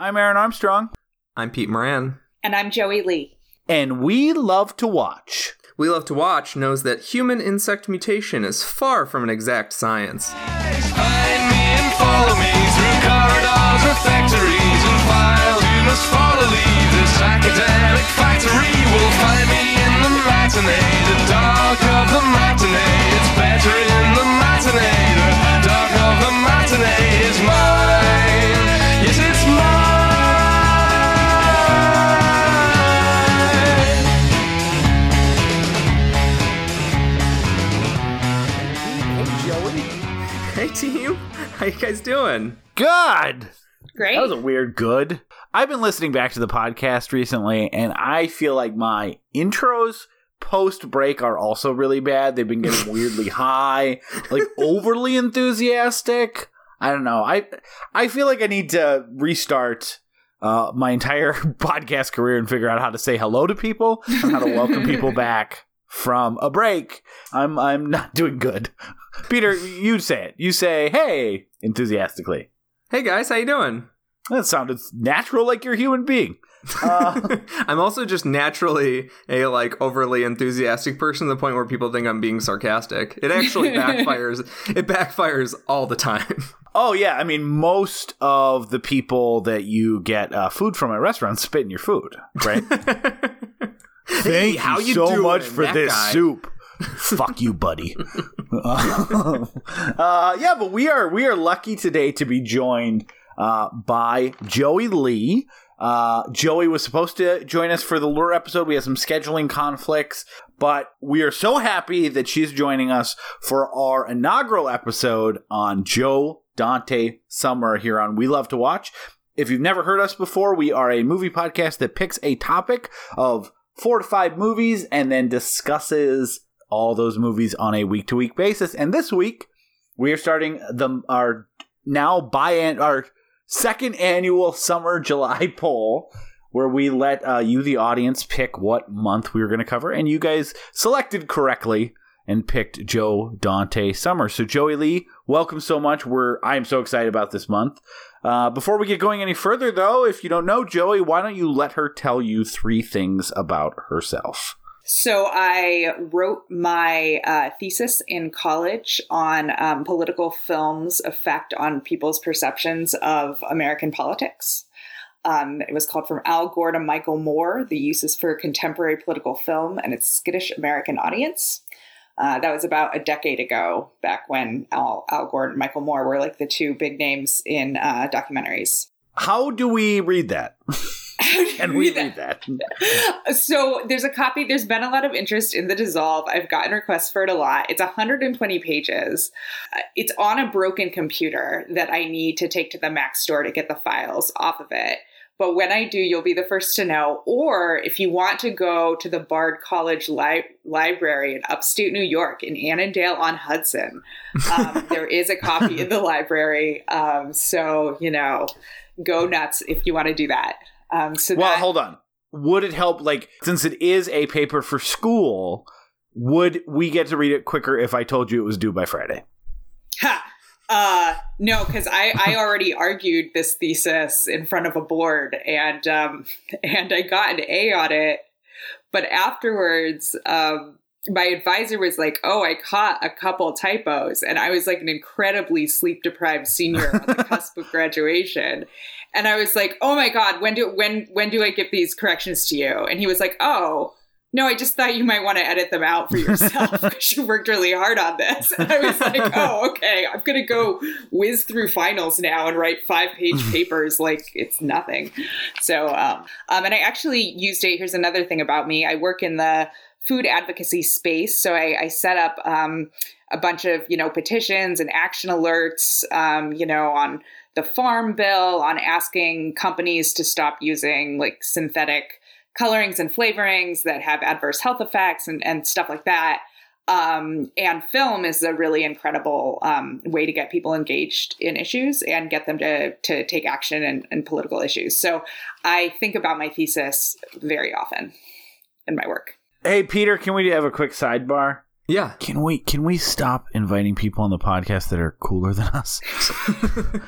I'm Aaron Armstrong. I'm Pete Moran. And I'm Joey Lee. And we love to watch. We Love to Watch knows that human insect mutation is far from an exact science. Find me Hey team, how you guys doing? Good. Great. That was a weird good. I've been listening back to the podcast recently, and I feel like my intros post break are also really bad. They've been getting weirdly high, like overly enthusiastic. I don't know. I I feel like I need to restart uh, my entire podcast career and figure out how to say hello to people and how to welcome people back from a break. I'm I'm not doing good. Peter, you say it. You say hey enthusiastically. Hey guys, how you doing? That sounded natural, like you're a human being. Uh, I'm also just naturally a like overly enthusiastic person to the point where people think I'm being sarcastic. It actually backfires. it backfires all the time. oh yeah, I mean, most of the people that you get uh, food from at restaurants spit in your food, right? Thank how you you so doing? much for this guy. soup. Fuck you, buddy. uh, yeah, but we are we are lucky today to be joined uh, by Joey Lee. Uh, Joey was supposed to join us for the lure episode. We had some scheduling conflicts, but we are so happy that she's joining us for our inaugural episode on Joe Dante Summer here on We Love to Watch. If you've never heard us before, we are a movie podcast that picks a topic of four to five movies and then discusses all those movies on a week to week basis. And this week, we are starting the our now by our second annual summer July poll where we let uh, you, the audience, pick what month we were going to cover, and you guys selected correctly and picked Joe Dante Summer. So Joey Lee, welcome so much. We're I am so excited about this month. Uh, before we get going any further, though, if you don't know Joey, why don't you let her tell you three things about herself? So I wrote my uh, thesis in college on um, political films' effect on people's perceptions of American politics. Um, it was called From Al Gore to Michael Moore The Uses for Contemporary Political Film and Its Skittish American Audience. Uh, that was about a decade ago, back when Al, Al Gore and Michael Moore were like the two big names in uh, documentaries. How do we read that? Can we read that? so there's a copy there's been a lot of interest in the dissolve i've gotten requests for it a lot it's 120 pages it's on a broken computer that i need to take to the mac store to get the files off of it but when i do you'll be the first to know or if you want to go to the bard college Li- library in upstate new york in annandale on hudson um, there is a copy in the library um, so you know go nuts if you want to do that um, so Well, that, hold on. Would it help, like, since it is a paper for school, would we get to read it quicker if I told you it was due by Friday? Ha! Uh, no, because I, I already argued this thesis in front of a board and um, and I got an A on it. But afterwards, um, my advisor was like, "Oh, I caught a couple typos," and I was like an incredibly sleep deprived senior on the cusp of graduation. And I was like, "Oh my god, when do when when do I give these corrections to you?" And he was like, "Oh." No, I just thought you might want to edit them out for yourself because you worked really hard on this. And I was like, oh, okay, I'm going to go whiz through finals now and write five page papers like it's nothing. So, um, um, and I actually used it. Here's another thing about me I work in the food advocacy space. So I, I set up um, a bunch of, you know, petitions and action alerts, um, you know, on the farm bill, on asking companies to stop using like synthetic colorings and flavorings that have adverse health effects and, and stuff like that. Um, and film is a really incredible um, way to get people engaged in issues and get them to, to take action in, in political issues. So I think about my thesis very often in my work. Hey, Peter, can we have a quick sidebar? Yeah. Can we can we stop inviting people on the podcast that are cooler than us?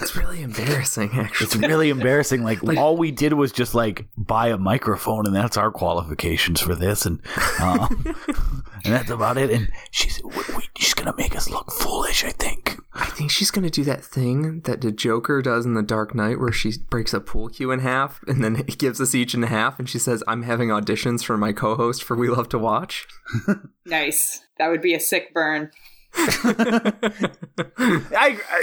It's really embarrassing, actually. It's really embarrassing. Like, all we did was just like buy a microphone, and that's our qualifications for this, and uh, and that's about it. And she's we, we, she's gonna make us look foolish. I think. I think she's gonna do that thing that the Joker does in The Dark Knight, where she breaks a pool cue in half and then it gives us each in half, and she says, "I'm having auditions for my co-host for We Love to Watch." Nice. That would be a sick burn. I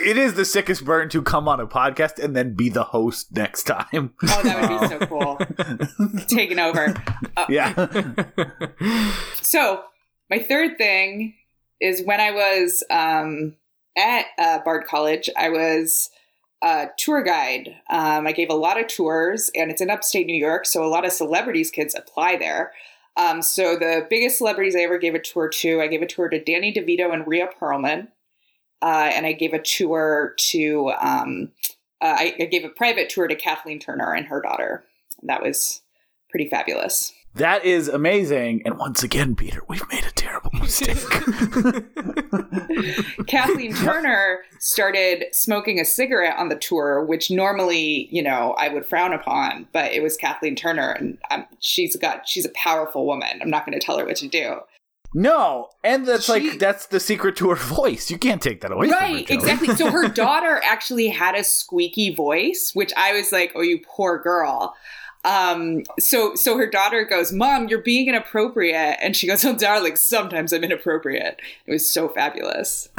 it is the sickest burn to come on a podcast and then be the host next time. Oh, that would be so cool. Taking over. Uh, yeah. So, my third thing is when I was um, at uh, Bard College, I was a tour guide. Um, I gave a lot of tours, and it's in upstate New York, so a lot of celebrities' kids apply there. Um, so, the biggest celebrities I ever gave a tour to, I gave a tour to Danny DeVito and Rhea Perlman, uh, and I gave a tour to, um, uh, I, I gave a private tour to Kathleen Turner and her daughter. That was pretty fabulous. That is amazing. And once again, Peter, we've made a terrible mistake. Kathleen Turner started smoking a cigarette on the tour, which normally, you know, I would frown upon, but it was Kathleen Turner, and um, she's got she's a powerful woman. I'm not going to tell her what to do. no, and that's She- like that's the secret to her voice. You can't take that away from her. Right, exactly. So her daughter actually had a squeaky voice, which I was like, "Oh, you poor girl." Um, so so her daughter goes, "Mom, you're being inappropriate," and she goes, "Oh, darling, sometimes I'm inappropriate." It was so fabulous.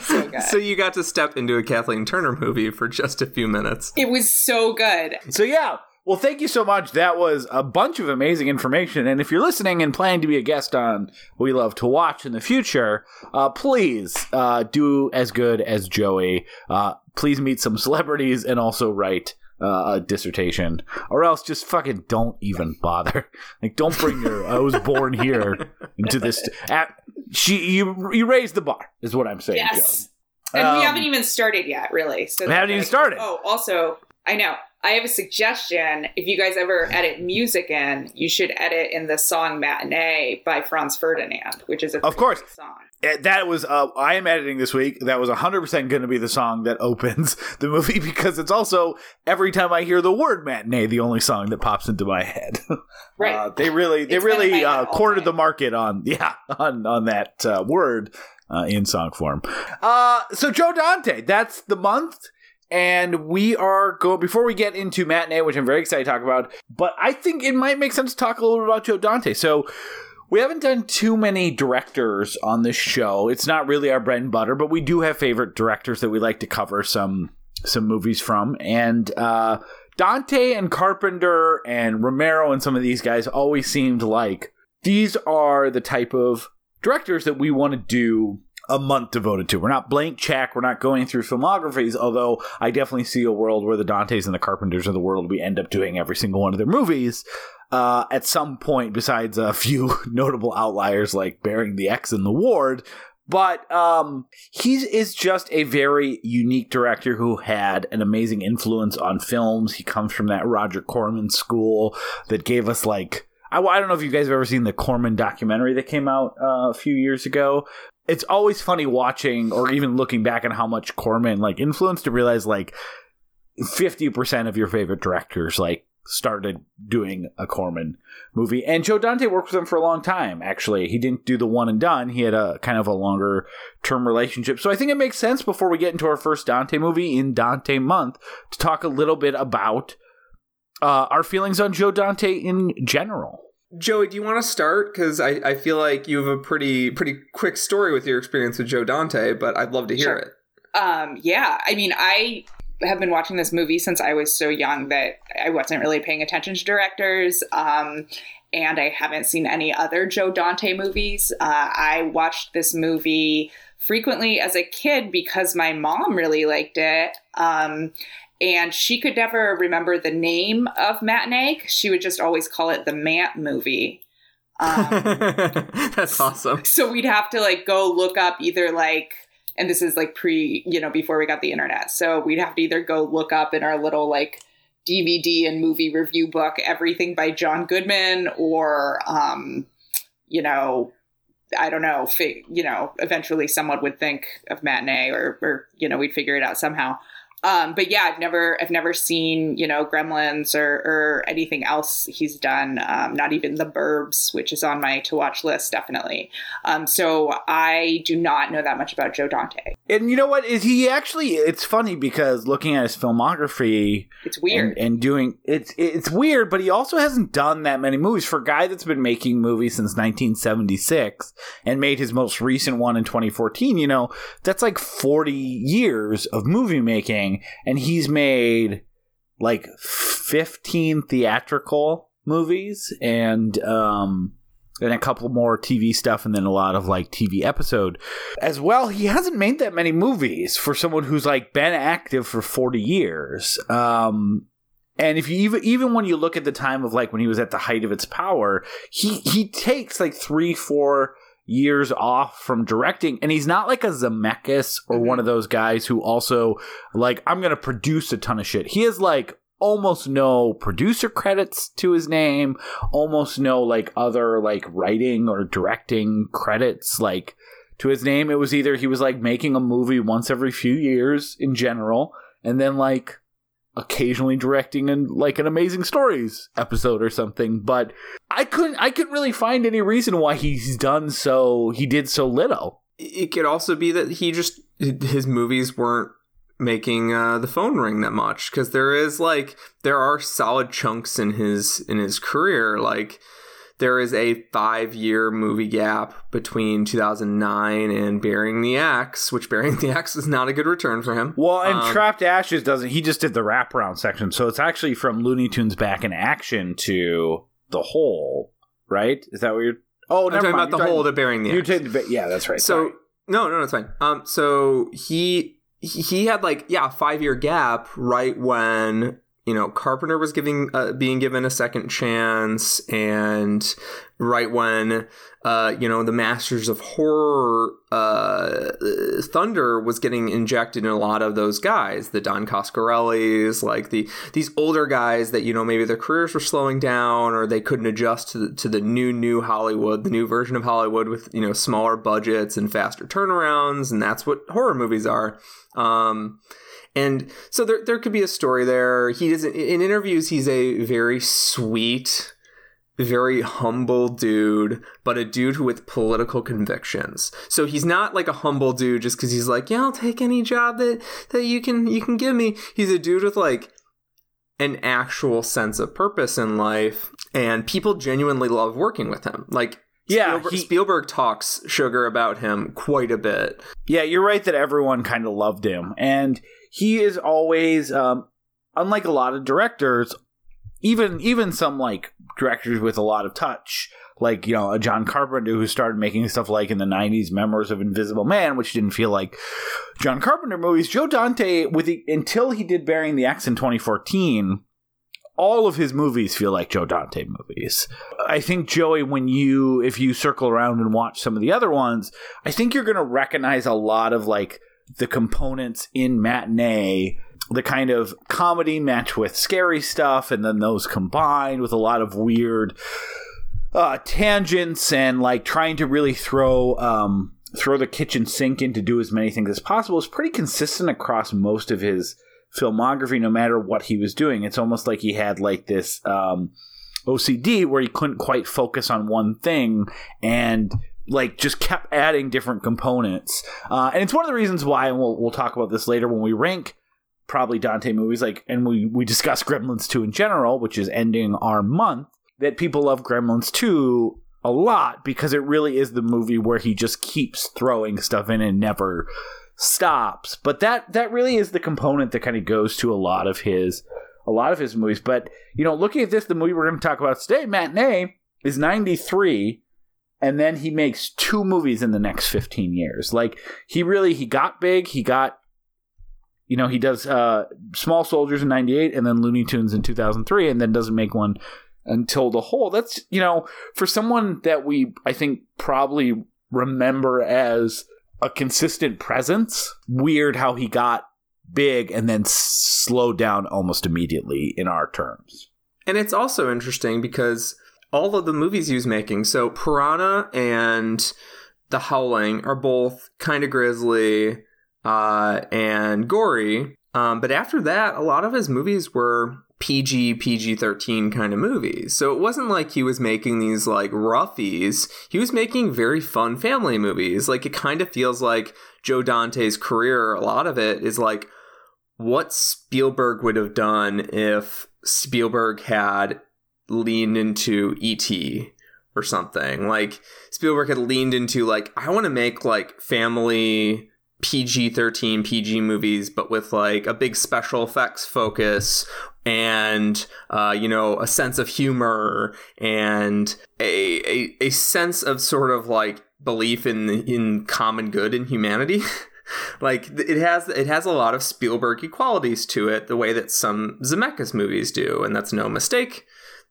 So good. so you got to step into a Kathleen Turner movie for just a few minutes. It was so good. So yeah. Well, thank you so much. That was a bunch of amazing information. And if you're listening and planning to be a guest on We Love to Watch in the future, uh, please uh, do as good as Joey. Uh, please meet some celebrities and also write uh, a dissertation, or else just fucking don't even bother. Like, don't bring your "I was born here" into this. At, she, you, you raised the bar, is what I'm saying. Yes. And we Um, haven't even started yet, really. So We haven't even started. Oh, also, I know. I have a suggestion. If you guys ever edit music in, you should edit in the song "Matinee" by Franz Ferdinand, which is a Of course. song. Uh, That was uh, I am editing this week. That was 100% going to be the song that opens the movie because it's also every time I hear the word matinee, the only song that pops into my head. Right. Uh, they really they It's been in my really uh, cornered the market on yeah on on that uh, word uh, in song form. Uh, so Joe Dante, that's the month. And we are go before we get into matinee, which I'm very excited to talk about. But I think it might make sense to talk a little bit about Joe Dante. So we haven't done too many directors on this show. It's not really our bread and butter, but we do have favorite directors that we like to cover some some movies from. And uh, Dante and Carpenter and Romero and some of these guys always seemed like these are the type of directors that we want to do a month devoted to. We're not blank check. We're not going through filmographies, although I definitely see a world where the Dantes and the Carpenters of the world, we end up doing every single one of their movies uh, at some point, besides a few notable outliers like Burying the Ex and The Ward. But um, he is just a very unique director who had an amazing influence on films. He comes from that Roger Corman school that gave us like I, I don't know if you guys have ever seen the Corman documentary that came out uh, a few years ago. It's always funny watching or even looking back on how much Corman like influenced to realize like fifty percent of your favorite directors like started doing a Corman movie. And Joe Dante worked with him for a long time, actually. He didn't do the one and done. He had a kind of a longer term relationship. So I think it makes sense before we get into our first Dante movie in Dante month to talk a little bit about uh, our feelings on Joe Dante in general. Joey, do you want to start? Because I, I feel like you have a pretty pretty quick story with your experience with Joe Dante, but I'd love to hear Sure. it. Um, yeah, I mean, I have been watching this movie since I was so young that I wasn't really paying attention to directors. Um, and I haven't seen any other Joe Dante movies. Uh, I watched this movie frequently as a kid because my mom really liked it. Um, and she could never remember the name of matinee. She would just always call it the Mant movie. Um, That's awesome. so we'd have to like go look up either like and this is like pre you know before we got the internet so we'd have to either go look up in our little like dvd and movie review book everything by john goodman or um you know, I don't know, fi- you know, eventually someone would think of matinee or, or, you know, we'd figure it out somehow. Um, but yeah, I've never, I've never seen, you know, Gremlins or, or anything else he's done. Um, not even The Burbs, which is on my to watch list, definitely. Um, so I do not know that much about Joe Dante. And you know what? Is he actually? It's funny because looking at his filmography It's weird. and, and doing it's it's weird, but he also hasn't done that many movies for a guy that's been making movies since 1976 and made his most recent one in 2014. You know, that's like 40 years of movie making, and he's made like 15 theatrical movies and um and a couple more TV stuff and then a lot of like TV episode as well. He hasn't made that many movies for someone who's like been active for 40 years. Um and if you even even when you look at the time of like when he was at the height of its power, he he takes like 3 4 years off from directing and he's not like a Zemeckis or one mm-hmm. of those guys who also like I'm going to produce a ton of shit. He has like almost no producer credits to his name, almost no like other like writing or directing credits like to his name. It was either he was like making a movie once every few years in general and then like occasionally directing an like an amazing stories episode or something but i couldn't i couldn't really find any reason why he's done so he did so little. It could also be that he just his movies weren't making uh, the phone ring that much because there is like there are solid chunks in his in his career like there is a five year movie gap between 2009 and Burying the Ex, which Burying the Ex is not a good return for him. well and Um, trapped ashes doesn't he just did the wraparound section so it's actually from looney tunes back in action to the whole right is that what you're oh I'm never talking mind. about the You're whole talking- to Burying the you're Axe. the yeah that's right So Sorry. no, no, no, it's fine. Um, so he he he had like yeah a five year gap right when you know Carpenter was giving uh, being given a second chance, and right when uh you know the Masters of Horror uh Thunder was getting injected in a lot of those guys, the Don Coscarellis, like the these older guys that you know maybe their careers were slowing down or they couldn't adjust to the, to the new new Hollywood, the new version of Hollywood with you know smaller budgets and faster turnarounds, and that's what horror movies are. Um, and so there there could be a story there. He doesn't in interviews. He's a very sweet. Very humble dude, but a dude with political convictions. So he's not like a humble dude just because he's like, yeah, I'll take any job that that you can you can give me. He's a dude with like an actual sense of purpose in life, and people genuinely love working with him. Like, Yeah, Spielberg, he- Spielberg talks sugar about him quite a bit. Yeah, you're right that everyone kind of loved him. And he is always um unlike a lot of directors, even even some like directors with a lot of touch, like, you know, a John Carpenter who started making stuff like in the 90s Memoirs of Invisible Man, which didn't feel like John Carpenter movies. Joe Dante with the, until he did Burying the Ex in 2014, all of his movies feel like Joe Dante movies. I think Joey, when you if you circle around and watch some of the other ones, I think you're going to recognize a lot of like the components in matinee the kind of comedy match with scary stuff and then those combined with a lot of weird uh, tangents and like trying to really throw um, throw the kitchen sink in to do as many things as possible is pretty consistent across most of his filmography no matter what he was doing. It's almost like he had like this um, ocd where he couldn't quite focus on one thing and like just kept adding different components. Uh, and it's one of the reasons why and we'll, we'll talk about this later when we rank probably dante movies like and we we discuss gremlins 2 in general which is ending our month that people love gremlins 2 a lot because it really is the movie where he just keeps throwing stuff in and never stops. But that that really is the component that kind of goes to a lot of his a lot of his movies. But you know looking at this the movie we're going to talk about today matinee is 93 and then he makes two movies in the next 15 years. Like he really he got big. He got you know he does uh small soldiers in 98 and then looney tunes in 2003 and then doesn't make one until the whole. That's you know for someone that we i think probably remember as a consistent presence weird how he got big and then slowed down almost immediately in our terms. And it's also interesting because all of the movies he was making. So Piranha and The Howling are both kind of grisly uh, and gory. Um, but after that, a lot of his movies were PG, PG 13 kind of movies. So it wasn't like he was making these like roughies. He was making very fun family movies. Like it kind of feels like Joe Dante's career, a lot of it is like what Spielberg would have done if Spielberg had leaned into E.T. or something. Like Spielberg had leaned into like I want to make like family PG 13 PG movies, but with like a big special effects focus and uh, you know a sense of humor and a, a a sense of sort of like belief in in common good and humanity. like it has it has a lot of Spielberg qualities to it, the way that some Zemeckis movies do, and that's no mistake.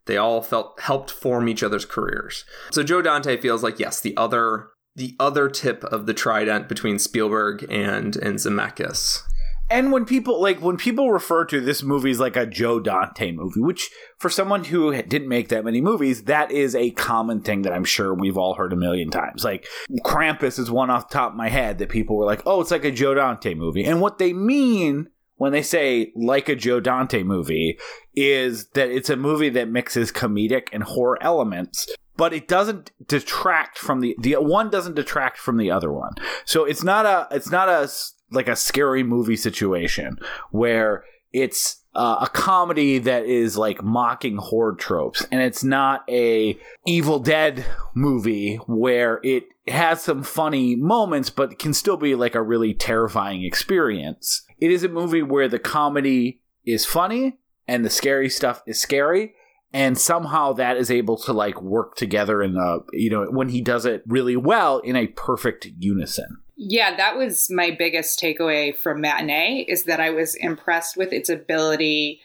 They all felt helped form each other's careers. So Joe Dante feels like yes, the other the other tip of the trident between Spielberg and and Zemeckis. And when people like when people refer to this movie as like a Joe Dante movie, which for someone who didn't make that many movies, that is a common thing that I'm sure we've all heard a million times. Like Krampus is one off top of my head that people were like, "Oh, it's like a Joe Dante movie," and what they mean when they say like a Joe Dante movie is that it's a movie that mixes comedic and horror elements but it doesn't detract from the the one doesn't detract from the other one. So it's not a it's not a like a scary movie situation where it's uh, a comedy that is like mocking horror tropes and it's not a evil dead movie where it has some funny moments but can still be like a really terrifying experience it is a movie where the comedy is funny and the scary stuff is scary and somehow that is able to like work together in a you know when he does it really well in a perfect unison yeah, that was my biggest takeaway from Matinee is that I was impressed with its ability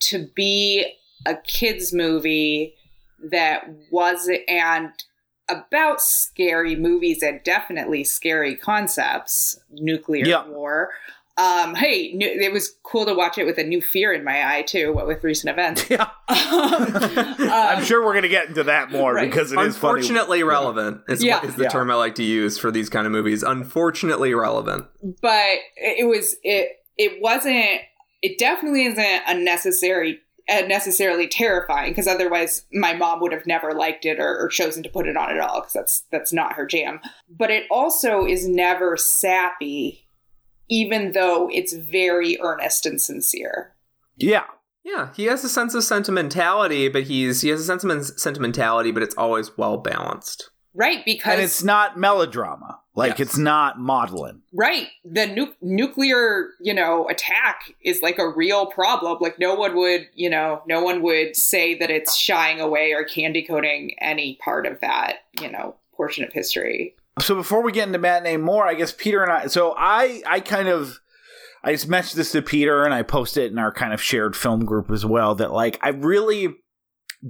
to be a kids movie that was and about scary movies and definitely scary concepts, nuclear war. Um, hey, new, it was cool to watch it with a new fear in my eye too. What with recent events? yeah i'm Um, sure we're gonna get into that more right. because it is funny Unfortunately relevant is, Yeah. what is the Yeah. term I like to use for these kind of movies. Unfortunately relevant. but it was it it wasn't it definitely isn't unnecessary uh, necessarily terrifying because otherwise my mom would have never liked it or, or chosen to put it on at all because that's that's not her jam but it also is never sappy even though it's very earnest and sincere yeah Yeah, he has a sense of sentimentality, but he's he has a sense of sentimentality, but it's always well balanced. right because and it's not melodrama like Yes. it's not maudlin Right. The nu- nuclear, you know, attack is like a real problem. Like no one would, you know, no one would say that it's shying away or candy coating any part of that, you know, portion of history. So before we get into matinee more i guess peter and i so i i kind of i just mentioned this to peter and i posted it in our kind of shared film group as well that like i really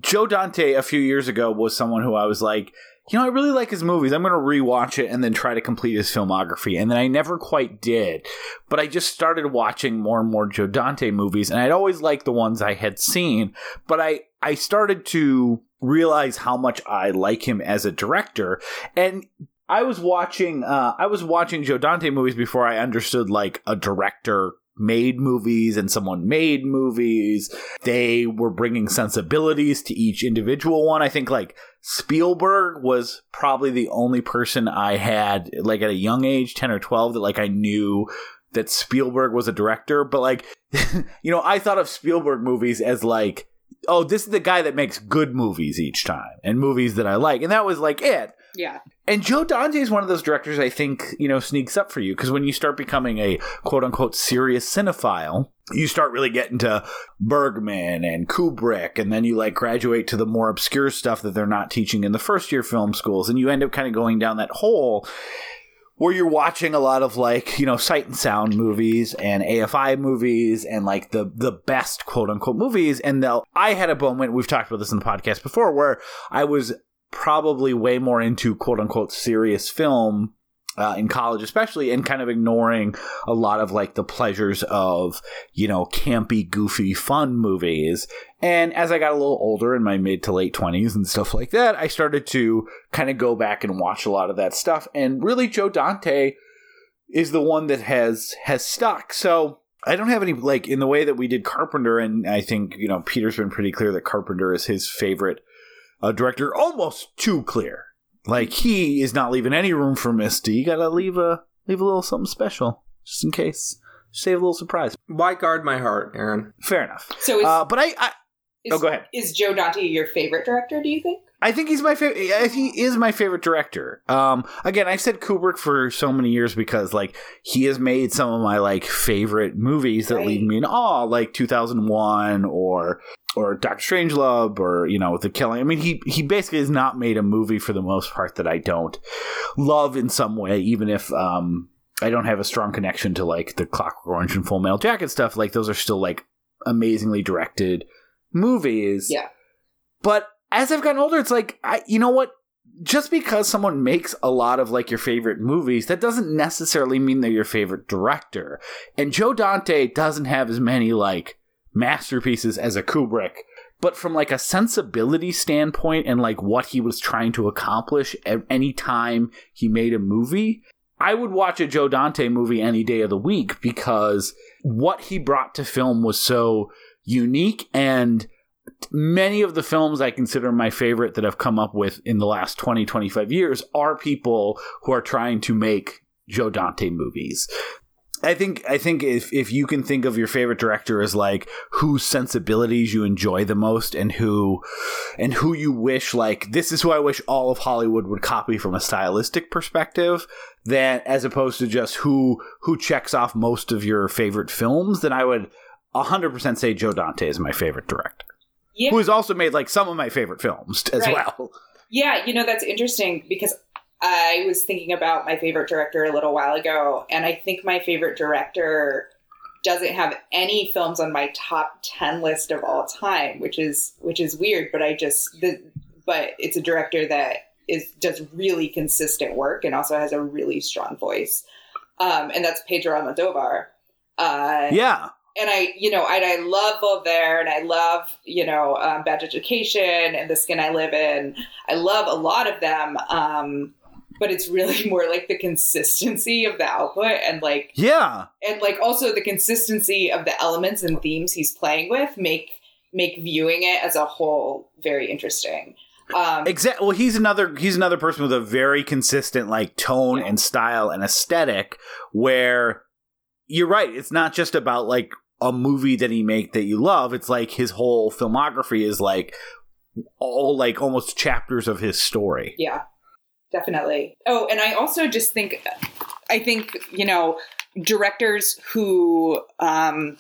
joe dante a few years ago was someone who i was like you know i really like his movies. I'm going to rewatch it and then try to complete his filmography. And then i never quite did but i just started watching more and more joe dante movies. And i'd always liked the ones i had seen but i i started to realize how much i like him as a director. And I was watching uh I was watching Joe Dante movies before I understood like a director made movies and someone made movies. They were bringing sensibilities to each individual one. I think like Spielberg was probably the only person I had like at a young age, 10 or 12 that like I knew that Spielberg was a director, but like you know, I thought of Spielberg movies as like oh, this is the guy that makes good movies each time and movies that I like. And that was like it. Yeah. And Joe Dante is one of those directors I think, you know, sneaks up for you because when you start becoming a quote unquote serious cinephile, you start really getting to Bergman and Kubrick, and then you like graduate to the more obscure stuff that they're not teaching in the first year film schools, and you end up kind of going down that hole where you're watching a lot of like you know sight and sound movies and AFI movies and like the the best quote unquote movies and they'll I had a moment we've talked about this in the podcast before where I was probably way more into quote unquote serious film uh, in college, especially, and kind of ignoring a lot of like the pleasures of, you know, campy, goofy, fun movies. And as I got a little older in my mid to late 20s and stuff like that, I started to kind of go back and watch a lot of that stuff. And really, Joe Dante is the one that has has stuck. So I don't have any like in the way that we did Carpenter, and I think you know Peter's been pretty clear that Carpenter is his favorite uh, director, almost too clear. Like he is not leaving any room for Misty. You gotta leave a leave a little something special just in case. Save a little surprise. Why guard my heart, Aaron? Fair enough. So is, Uh, but I, I is, oh, go ahead. Is Joe Dante your favorite director? Do you think? I think he's my favorite. He is my favorite director. Um, again, I've said Kubrick for so many years because like he has made some of my like favorite movies that Right. leave me in awe, like 2001 or or Doctor Strangelove or you know The Killing. I mean, he he basically has not made a movie for the most part that I don't love in some way, even if um I don't have a strong connection to like the Clockwork Orange and Full Metal Jacket stuff. Like those are still like amazingly directed movies. Yeah. But as I've gotten older, it's like I, you know what? Just because someone makes a lot of like your favorite movies, that doesn't necessarily mean they're your favorite director. And Joe Dante doesn't have as many like masterpieces as a Kubrick, but from like a sensibility standpoint and like what he was trying to accomplish at any time he made a movie, I would watch a Joe Dante movie any day of the week because what he brought to film was so unique and many of the films I consider my favorite that I've come up with in the last 20, 25 years are people who are trying to make Joe Dante movies. I think I think if if you can think of your favorite director as like whose sensibilities you enjoy the most and who and who you wish like this is who I wish all of Hollywood would copy from a stylistic perspective, then as opposed to just who who checks off most of your favorite films, then I would 100% say Joe Dante is my favorite director Yeah. who has also made like some of my favorite films as Right. well. Yeah, you know, that's interesting because I was thinking about my favorite director a little while ago, and I think my favorite director doesn't have any films on my top 10 list of all time, which is which is weird, but I just the but it's a director that is does really consistent work and also has a really strong voice. Um, and that's Pedro Almodovar. Uh, Yeah, and I, you know, and I love Volver, and I love, you know, um, Bad Education and The Skin I Live In. I love a lot of them, um, but it's really more like the consistency of the output, and like, yeah, and like also the consistency of the elements and themes he's playing with make make viewing it as a whole very interesting. Um, exactly. Well, he's another he's another person with a very consistent like tone and style and aesthetic. Where you're right, it's not just about like a movie that he make that you love. It's like his whole filmography is like all like almost chapters of his story. Yeah, definitely. Oh, and I also just think, I think, you know, directors who um,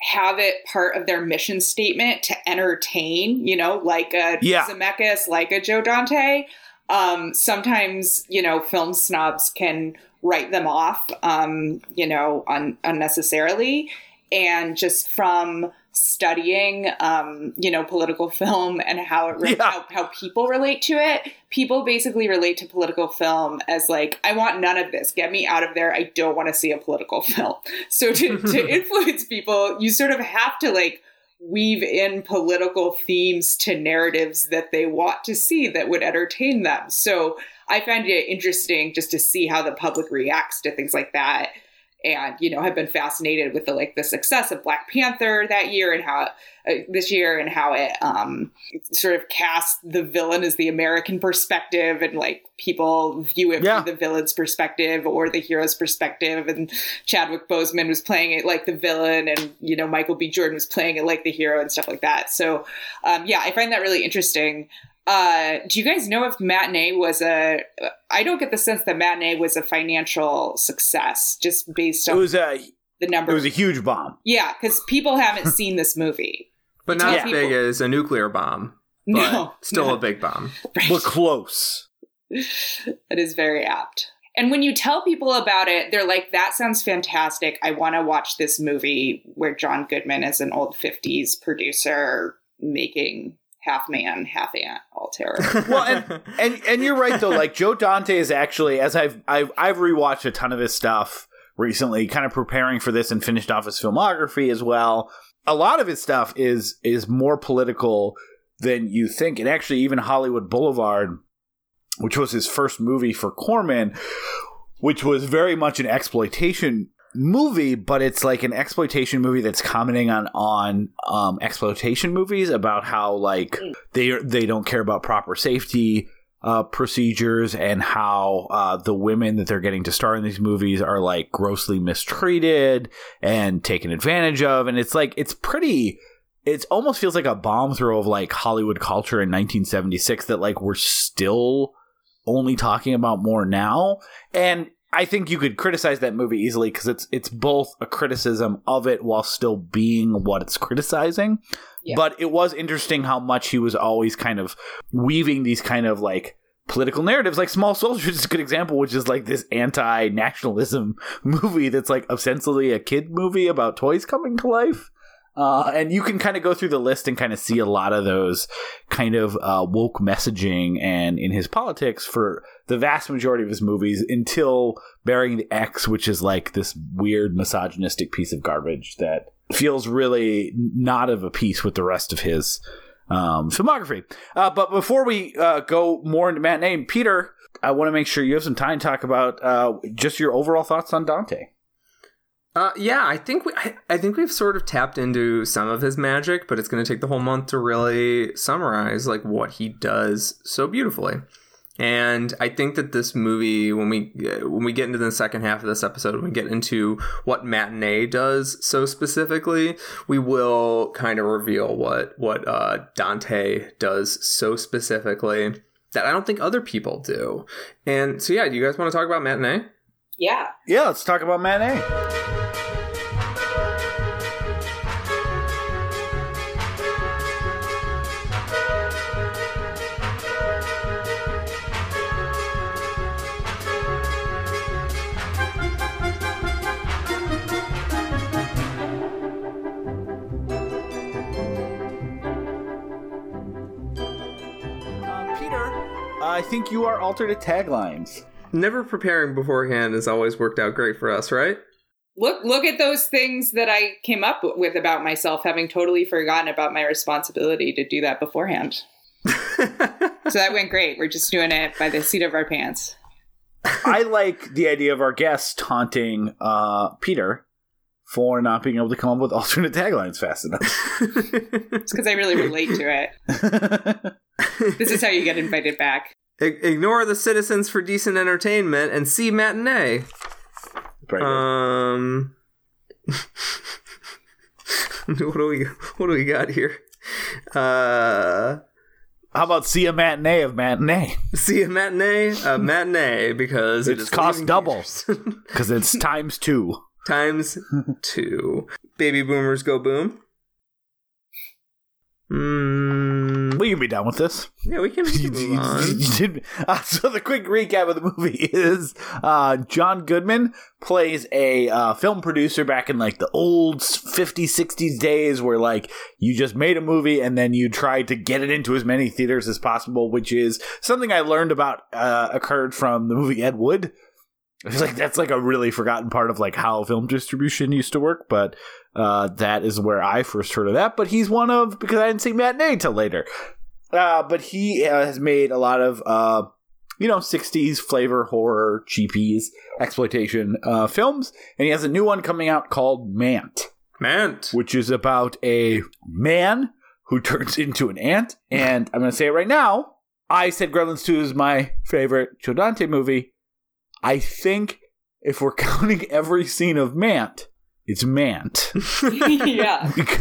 have it part of their mission statement to entertain, you know, like a Yeah. Zemeckis, like a Joe Dante, um, sometimes, you know, film snobs can write them off, um, you know, un- unnecessarily. And just from studying, um, you know, political film and how it re- Yeah. how, how people relate to it, people basically relate to political film as like, I want none of this. Get me out of there. I don't want to see a political film. So to, to influence people, you sort of have to like weave in political themes to narratives that they want to see that would entertain them. So I find it interesting just to see how the public reacts to things like that. And you know, have been fascinated with the like the success of Black Panther that year and how uh, this year and how it um, sort of cast the villain as the American perspective and like people view it Yeah. from the villain's perspective or the hero's perspective. And Chadwick Boseman was playing it like the villain, and you know Michael B. Jordan was playing it like the hero and stuff like that. So um, yeah, I find that really interesting. Uh, do you guys know if Matinee was a? I don't get the sense that Matinee was a financial success just based on It on was a the number. it was a huge bomb. yeah, because people haven't seen this movie. But not Yeah. as big as a nuclear bomb. But No, still no. a big bomb. Right. But close. That is very apt. And when you tell people about it, they're like, that sounds fantastic. I want to watch this movie where John Goodman is an old 50s producer making half man, half ant all terror. well, and, and and you're right though. Like Joe Dante is actually, as I've I've I've rewatched a ton of his stuff recently, kind of preparing for this and finished off his filmography as well. A lot of his stuff is is more political than you think, and actually, even Hollywood Boulevard, which was his first movie for Corman, which was very much an exploitation movie, but it's like an exploitation movie that's commenting on on um, exploitation movies about how like they they don't care about proper safety uh, procedures and how uh, the women that they're getting to star in these movies are like grossly mistreated and taken advantage of, and it's like it's pretty. It almost feels like a bomb throw of like Hollywood culture in 1976 that like we're still only talking about more now. And I think you could criticize that movie easily because it's it's both a criticism of it while still being what it's criticizing. Yeah. But it was interesting how much he was always kind of weaving these kind of like political narratives like small soldiers is a good example which is like this anti-nationalism movie that's like ostensibly a kid movie about toys coming to life uh, and you can kind of go through the list and kind of see a lot of those kind of uh, woke messaging and in his politics for the vast majority of his movies until Burying the Ex, which is like this weird misogynistic piece of garbage that feels really not of a piece with the rest of his um, filmography. Uh, but before we uh, go more into Matinee, Peter, I want to make sure you have some time to talk about uh, just your overall thoughts on Dante. Uh, yeah, I think we, I, I think we've sort of tapped into some of his magic, but it's going to take the whole month to really summarize like what he does so beautifully. And I think that this movie, when we when we get into the second half of this episode, when we get into what matinee does so specifically, we will kind of reveal what what uh, Dante does so specifically that I don't think other people do. And so, yeah, do you guys want to talk about matinee? yeah. Yeah, let's talk about Matinee. I think you are alternate taglines. Never preparing beforehand has always worked out great for us, right? Look look at those things that I came up with about myself, having totally forgotten about my responsibility to do that beforehand. So that went great. We're just doing it by the seat of our pants. I like the idea of our guest taunting uh, Peter for not being able to come up with alternate taglines fast enough. It's because I really relate to it. This is how you get invited back. I- Ignore the citizens for decent entertainment and see matinee. Very. Um, what do we what do we got here? Uh, How about see a matinee of matinee? see a matinee, a matinee because it It's is cost leaving double. Because it's times two. times two. Baby boomers go boom. Mm, We can be done with this. yeah, we can, we can move on. Uh, so the quick recap of the movie is uh, John Goodman plays a uh, film producer back in like the old 50s 60s days where like you just made a movie and then you tried to get it into as many theaters as possible which is something i learned about uh, occurred from the movie ed wood it's like that's like a really forgotten part of like how film distribution used to work but uh, that is where i first heard of that but he's one of because i didn't see matinee till later uh, but he uh, has made a lot of, uh, you know, 60s flavor horror, cheapies, exploitation uh, films. And he has a new one coming out called Mant, Mant. which is about a man who turns into an ant. And I'm going to say it right now. I said Gremlins 2 is my favorite Joe Dante movie. I think if we're counting every scene of Mant, it's Mant. yeah. Bec-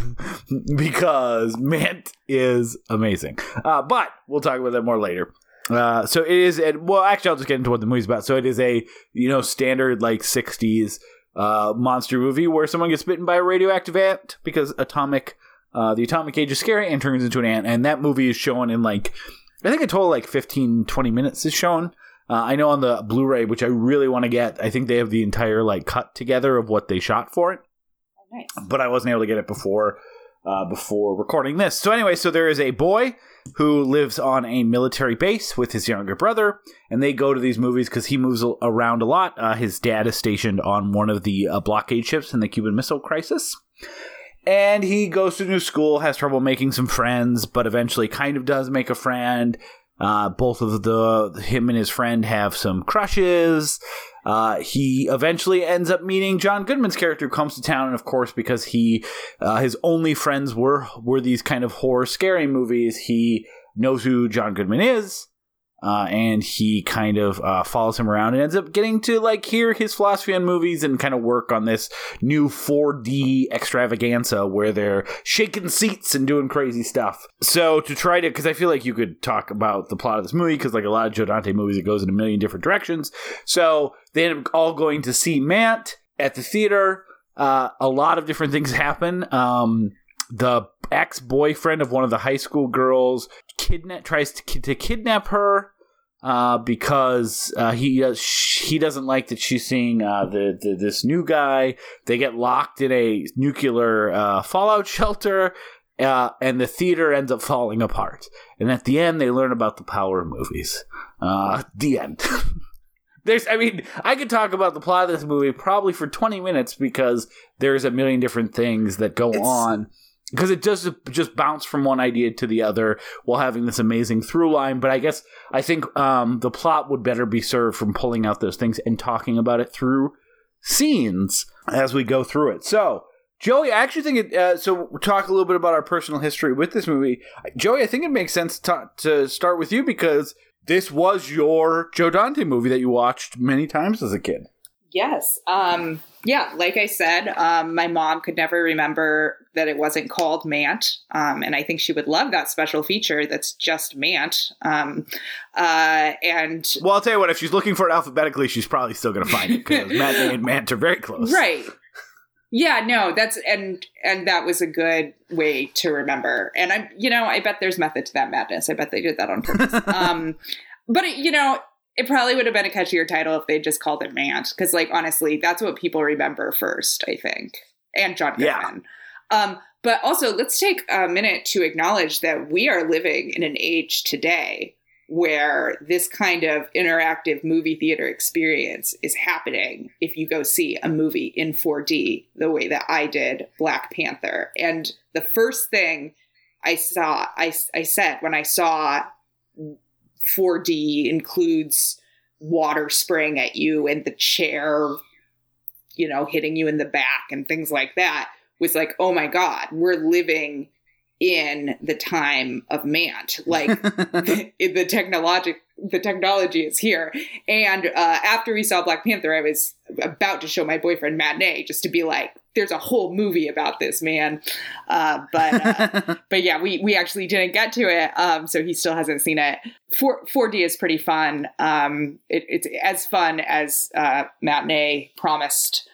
because Mant is amazing. Uh, but we'll talk about that more later. Uh, so it is, and well, actually, I'll just get into what the movie's about. So it is a you know standard like '60s uh, monster movie where someone gets bitten by a radioactive ant because atomic, uh, the atomic age is scary and turns into an ant. And that movie is shown in like, I think a total like 15, 20 minutes is shown. Uh, I know on the Blu-ray, which I really want to get. I think they have the entire like cut together of what they shot for it Nice. but I wasn't able to get it before uh, before recording this. So anyway, so there is a boy who lives on a military base with his younger brother, and they go to these movies because he moves around a lot. Uh, his dad is stationed on one of the uh, blockade ships in the Cuban Missile Crisis. And he goes to new school, has trouble making some friends, but eventually kind of does make a friend. Uh, both of the him and his friend have some crushes. Uh, he eventually ends up meeting John Goodman's character, who comes to town, and of course, because he uh, his only friends were were these kind of horror, scary movies, he knows who John Goodman is. Uh, and he kind of uh, follows him around and ends up getting to like hear his philosophy on movies and kind of work on this new 4D extravaganza where they're shaking seats and doing crazy stuff. So to try to, because I feel like you could talk about the plot of this movie, because like a lot of Joe Dante movies, it goes in a million different directions. So they end up all going to see Mant at the theater. Uh, a lot of different things happen. Um, the ex boyfriend of one of the high school girls kidnap tries to, to kidnap her uh, because uh, he uh, sh- he doesn't like that she's seeing uh, the, the this new guy. They get locked in a nuclear uh, fallout shelter, uh, and the theater ends up falling apart. And at the end, they learn about the power of movies. Uh, the end. There's, I mean, I could talk about the plot of this movie probably for 20 minutes because there's a million different things that go It's- on. Because it does just bounce from one idea to the other while having this amazing through line. But I guess I think um, the plot would better be served from pulling out those things and talking about it through scenes as we go through it. So, Joey, I actually think it. Uh, so, we'll talk a little bit about our personal history with this movie. Joey, I think it makes sense to, to start with you because this was your Joe Dante movie that you watched many times as a kid. Yes. Um, yeah, like I said, um, my mom could never remember that it wasn't called Mant. Um, and I think she would love that special feature that's just Mant. Um, uh, and Well, I'll tell you what, if she's looking for it alphabetically, she's probably still going to find it because Matinee and Mant are very close. right. Yeah, no, that's and and that was a good way to remember. And I'm, you know, I bet there's method to that madness. I bet they did that on purpose. um, but it, you know, it probably would have been a catchier title if they just called it Mant, because like honestly, that's what people remember first. I think, and John Yeah. Goodman. Um, but also, let's take a minute to acknowledge that we are living in an age today where this kind of interactive movie theater experience is happening if you go see a movie in 4D the way that I did Black Panther. And the first thing I saw, I, I said when I saw 4D includes water spraying at you and the chair, you know, hitting you in the back and things like that was like, oh my God, we're living in the time of Mant. Like the, the technologic the technology is here. And uh, after we saw Black Panther, I was about to show my boyfriend Matinee just to be like, "There's a whole movie about this man." Uh, but uh, but yeah, we we actually didn't get to it, um, so he still hasn't seen it. Four 4D is pretty fun. Um, it, it's as fun as uh, Matinee promised.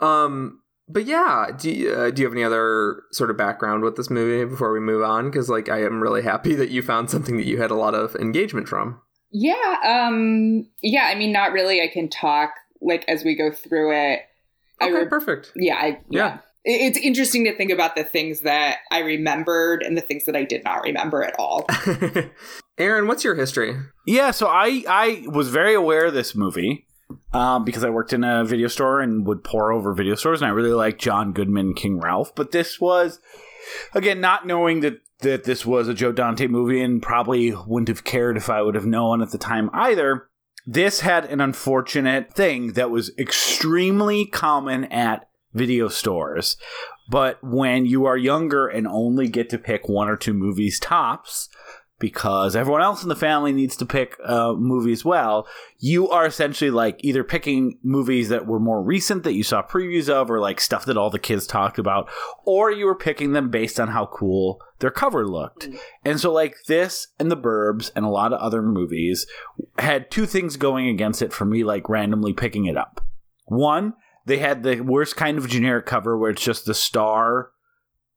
Um, but yeah, do you, uh, do you have any other sort of background with this movie before we move on? Because like, I am really happy that you found something that you had a lot of engagement from. Yeah, um, yeah. I mean, not really. I can talk like as we go through it. Okay, re- perfect. yeah, I, Yeah. It- It's interesting to think about the things that I remembered and the things that I did not remember at all. Aaron, what's your history? Yeah, so I I was very aware of this movie um, because I worked in a video store and would pour over video stores, and I really liked John Goodman, King Ralph. But this was again not knowing that that this was a Joe Dante movie, and probably wouldn't have cared if I would have known at the time either. This had an unfortunate thing that was extremely common at video stores. But when you are younger and only get to pick one or two movies tops, because everyone else in the family needs to pick uh, movies well, you are essentially like either picking movies that were more recent that you saw previews of, or like stuff that all the kids talked about, or you were picking them based on how cool their cover looked. And so, like this and The Burbs and a lot of other movies had two things going against it for me, like randomly picking it up. One, they had the worst kind of generic cover where it's just the star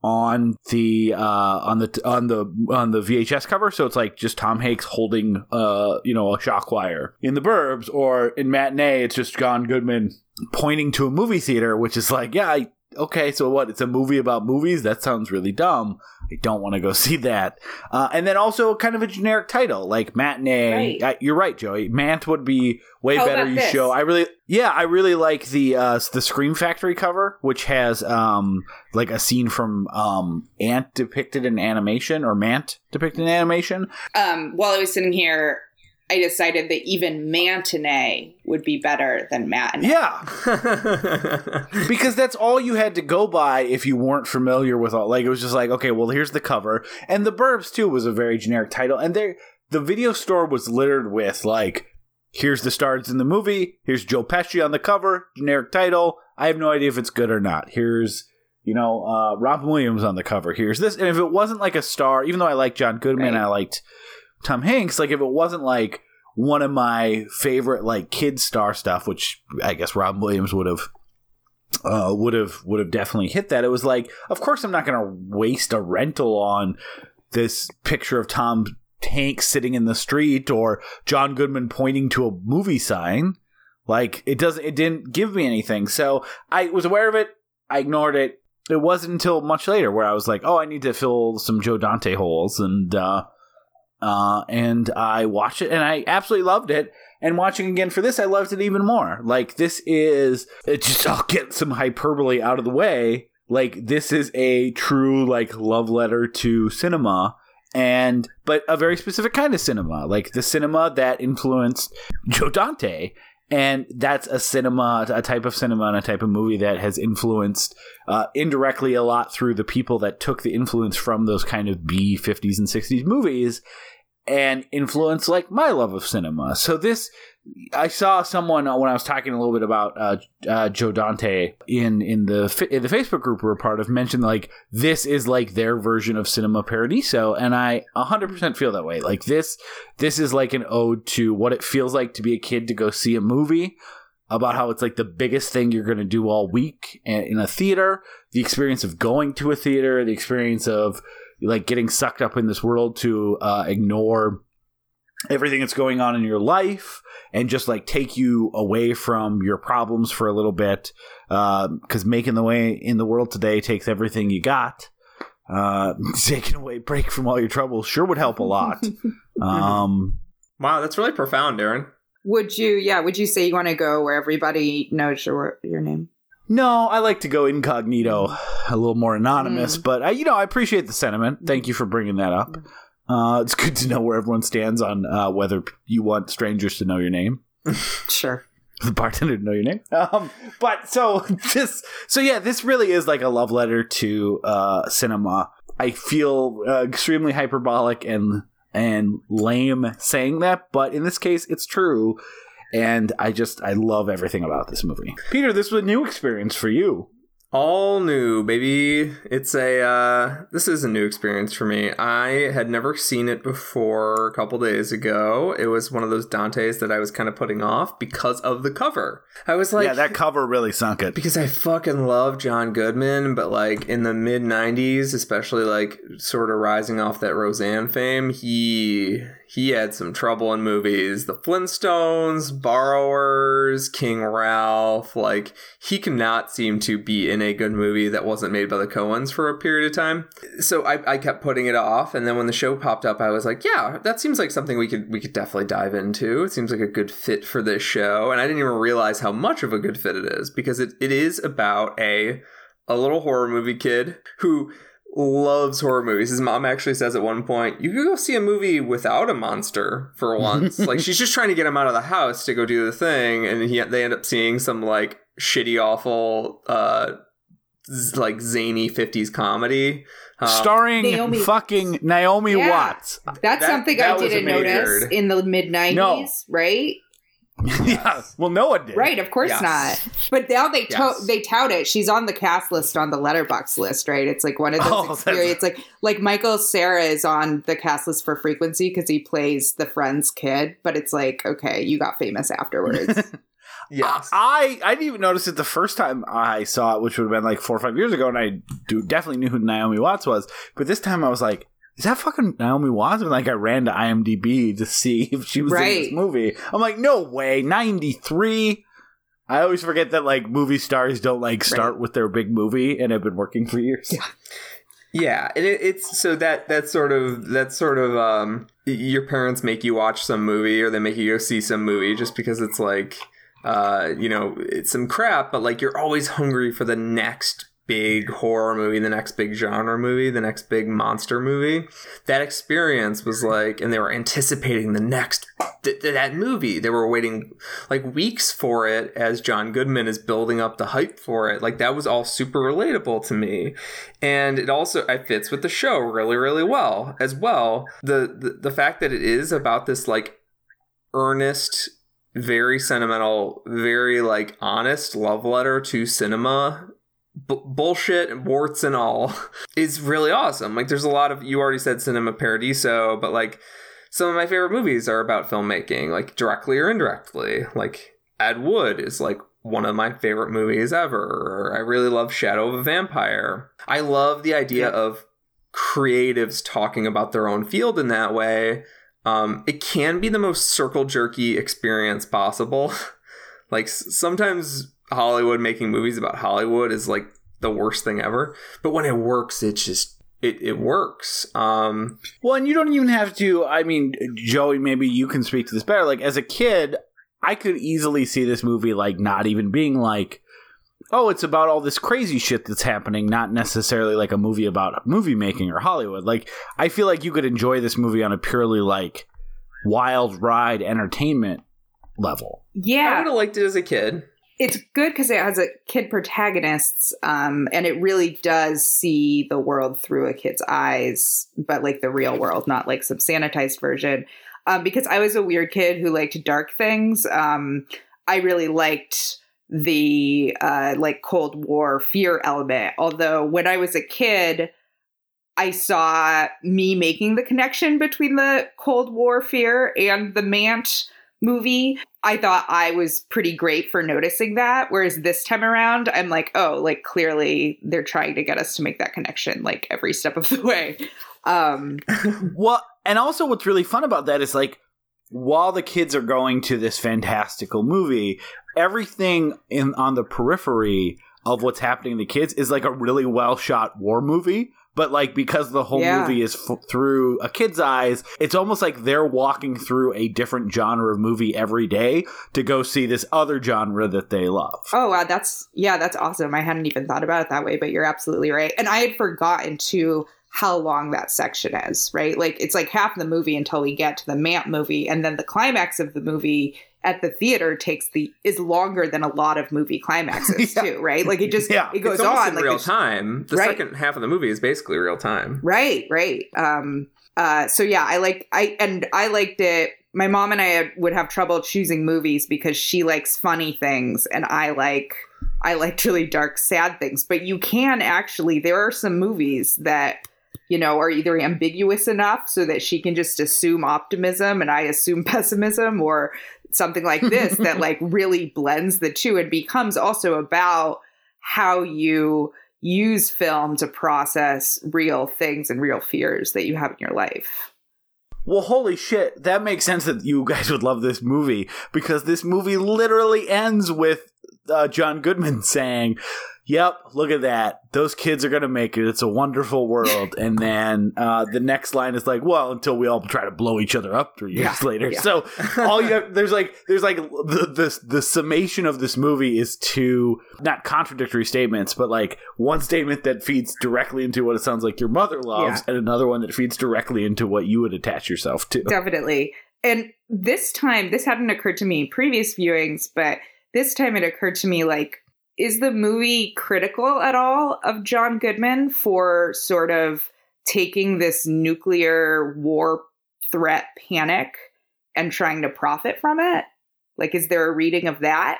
on the uh on the on the on the VHS cover. So it's like just Tom Hanks holding uh you know a shock wire in the burbs or in matinee it's just John Goodman pointing to a movie theater which is like yeah okay, so what? It's a movie about movies. That sounds really dumb. I don't want to go see that. Uh, and then also kind of a generic title like matinee. Right. Uh, you're right, Joey. Mant would be way How better. You this? show. I really, yeah, I really like the uh, the Scream Factory cover, which has um like a scene from um Ant depicted in animation or Mant depicted in animation. Um, while I was sitting here, I decided that even matinee would be better than matinee. Yeah, because that's all you had to go by if you weren't familiar with all like it was just like okay well here's the cover. And the burbs too was a very generic title. And there the video store was littered with like here's the stars in the movie here's joe pesci on the cover generic title. I have no idea if it's good or not. Here's you know uh rob williams on the cover. Here's this. And if it wasn't like a star even though i like john goodman Right. i liked tom hanks like if it wasn't like one of my favorite like kid star stuff which i guess rob williams would have uh, would have would have definitely hit that. It was like, of course, I'm not going to waste a rental on this picture of Tom Hanks sitting in the street or John Goodman pointing to a movie sign. Like it doesn't, it didn't give me anything. So I was aware of it. I ignored it. It wasn't until much later where I was like, oh, I need to fill some Joe Dante holes, and uh, uh, and I watched it, and I absolutely loved it. And watching again for this, I loved it even more. Like this is it just I'll get some hyperbole out of the way. Like this is a true like love letter to cinema and but a very specific kind of cinema, like the cinema that influenced Joe Dante. And that's a cinema, a type of cinema and a type of movie that has influenced uh, indirectly a lot through the people that took the influence from those kind of B 50s and 60s movies and influence like my love of cinema. So this, I saw someone uh, when I was talking a little bit about uh, uh, Joe Dante in in the in the Facebook group we're a part of mentioned like this is like their version of Cinema Paradiso, and I 100% feel that way. Like this, this is like an ode to what it feels like to be a kid to go see a movie. About how it's like the biggest thing you're going to do all week in a theater, the experience of going to a theater, the experience of like getting sucked up in this world to uh, ignore everything that's going on in your life and just like take you away from your problems for a little bit because making the way in the world today takes everything you got uh, taking away break from all your troubles sure would help a lot um, wow, that's really profound, Darren. Would you, yeah, would you say you want to go where everybody knows your your name? No i like to go incognito a little more anonymous but I, you know i appreciate the sentiment thank you for bringing that up uh, it's good to know where everyone stands on uh, whether you want strangers to know your name Sure. the bartender to know your name. Um, but so this, so yeah, this really is like a love letter to uh, cinema. I feel uh, extremely hyperbolic and and lame saying that, but in this case, it's true. And I just I love everything about this movie. Peter, this was a new experience for you. All new, baby. It's a uh this is a new experience for me. I had never seen it before a couple days ago. It was one of those Dantes that I was kind of putting off because of the cover. I was like yeah, that cover really sunk it. because I fucking love John Goodman, but like in the mid 90s, especially like sort of rising off that Roseanne fame, he he had some trouble in movies. The Flintstones, Borrowers, King Ralph, like he cannot seem to be in a good movie that wasn't made by the Coens for a period of time. So I, I kept putting it off and then when the show popped up I was like, yeah, that seems like something we could we could definitely dive into. It seems like a good fit for this show. And I didn't even realize how much of a good fit it is because it, it is about a a little horror movie kid who loves horror movies. His mom actually says at one point, "You could go see a movie without a monster for once." like she's just trying to get him out of the house to go do the thing, and he they end up seeing some like shitty, awful, uh, z- like zany '50s comedy. Um, Starring Naomi- fucking Naomi Yeah. Watts. That's That- something that I didn't amazing. notice in the mid 90s, No. right? yeah. Well, no one did. Right, of course Yes. not. But now they to- Yes. they tout it. She's on the cast list on the Letterboxd list, right? It's like one of those Oh, that's- experiences. Like like Michael Cera is on the cast list for Frequency because he plays the friend's kid. But it's like, okay, you got famous afterwards. Yes. I I didn't even notice it the first time I saw it, which would have been like four or five years ago, and I do definitely knew who Naomi Watts was. But this time I was like, "Is that fucking Naomi Watts?" And like I ran to IMDb to see if she was in this movie. I'm like, "No way, '93." I always forget that like movie stars don't like start with their big movie and have been working for years. Yeah, and it, it's so that that sort of that sort of um your parents make you watch some movie or they make you go see some movie just because it's like uh you know it's some crap but like you're always hungry for the next big horror movie the next big genre movie the next big monster movie. That experience was like and they were anticipating the next th- th- that movie. They were waiting like weeks for it as john goodman is building up the hype for it. Like that was all super relatable to me. And it also it fits with the show really really well as well. The the, the fact that it is about this like earnest very sentimental very like honest love letter to cinema B- bullshit and warts and all is really awesome. Like there's a lot of you already said cinema paradiso but like some of my favorite movies are about filmmaking like directly or indirectly. Like ed wood is like one of my favorite movies ever. I really love shadow of a vampire. I love the idea of creatives talking about their own field in that way. Um, it can be the most circle jerky experience possible. Like sometimes Hollywood making movies about Hollywood is like the worst thing ever. But when it works, it just it, it works. Um Well, and you don't even have to. I mean, Joey, maybe you can speak to this better. Like, as a kid, I could easily see this movie, like, not even being like, oh, it's about all this crazy shit that's happening, not necessarily like a movie about movie making or Hollywood. Like, I feel like you could enjoy this movie on a purely, like, wild ride entertainment level. Yeah, I would have liked it as a kid. It's good because it has a kid protagonists, um, and it really does see the world through a kid's eyes, but like the real world, not like some sanitized version. Um, because I was a weird kid who liked dark things. Um, I really liked the uh, like Cold War fear element. Although when I was a kid, I saw me making the connection between the Cold War fear and the Mant movie. I thought I was pretty great for noticing that. Whereas this time around, I'm like, oh, like clearly they're trying to get us to make that connection like every step of the way. Um, Well, and also what's really fun about that is like while the kids are going to this fantastical movie, everything in on the periphery of what's happening to the kids is like a really well shot war movie. But like because the whole Yeah. movie is f- through a kid's eyes, it's almost like they're walking through a different genre of movie every day to go see this other genre that they love. Oh wow, that's yeah, that's awesome. I hadn't even thought about it that way, but you're absolutely right. And I had forgotten too how long that section is, right? Like it's like half the movie until we get to the Mant movie, and then the climax of the movie at the theater takes the is longer than a lot of movie climaxes Yeah. too, right? Like it just Yeah. it goes it's on in like real it's- time. The Right. second half of the movie is basically real time. Right, right. Um uh so yeah, I like I and I liked it. My mom and I would have trouble choosing movies because she likes funny things and I like I like really dark sad things. But you can actually there are some movies that you know are either ambiguous enough so that she can just assume optimism and I assume pessimism or something like this that like really blends the two and becomes also about how you use film to process real things and real fears that you have in your life. Well, holy shit, that makes sense that you guys would love this movie because this movie literally ends with uh, John Goodman saying, Yep, look at that. Those kids are going to make it. It's a wonderful world. and then uh, the next line is like, Well, until we all try to blow each other up three years Yeah, later. yeah. So all you have, there's like, there's like the, the, the summation of this movie is two, not contradictory statements, but like one statement that feeds directly into what it sounds like your mother loves and another one that feeds directly into what you would attach yourself to. Definitely. And this time, this hadn't occurred to me in previous viewings, but this time it occurred to me like, is the movie critical at all of John Goodman for sort of taking this nuclear war threat panic and trying to profit from it? Like, is there a reading of that?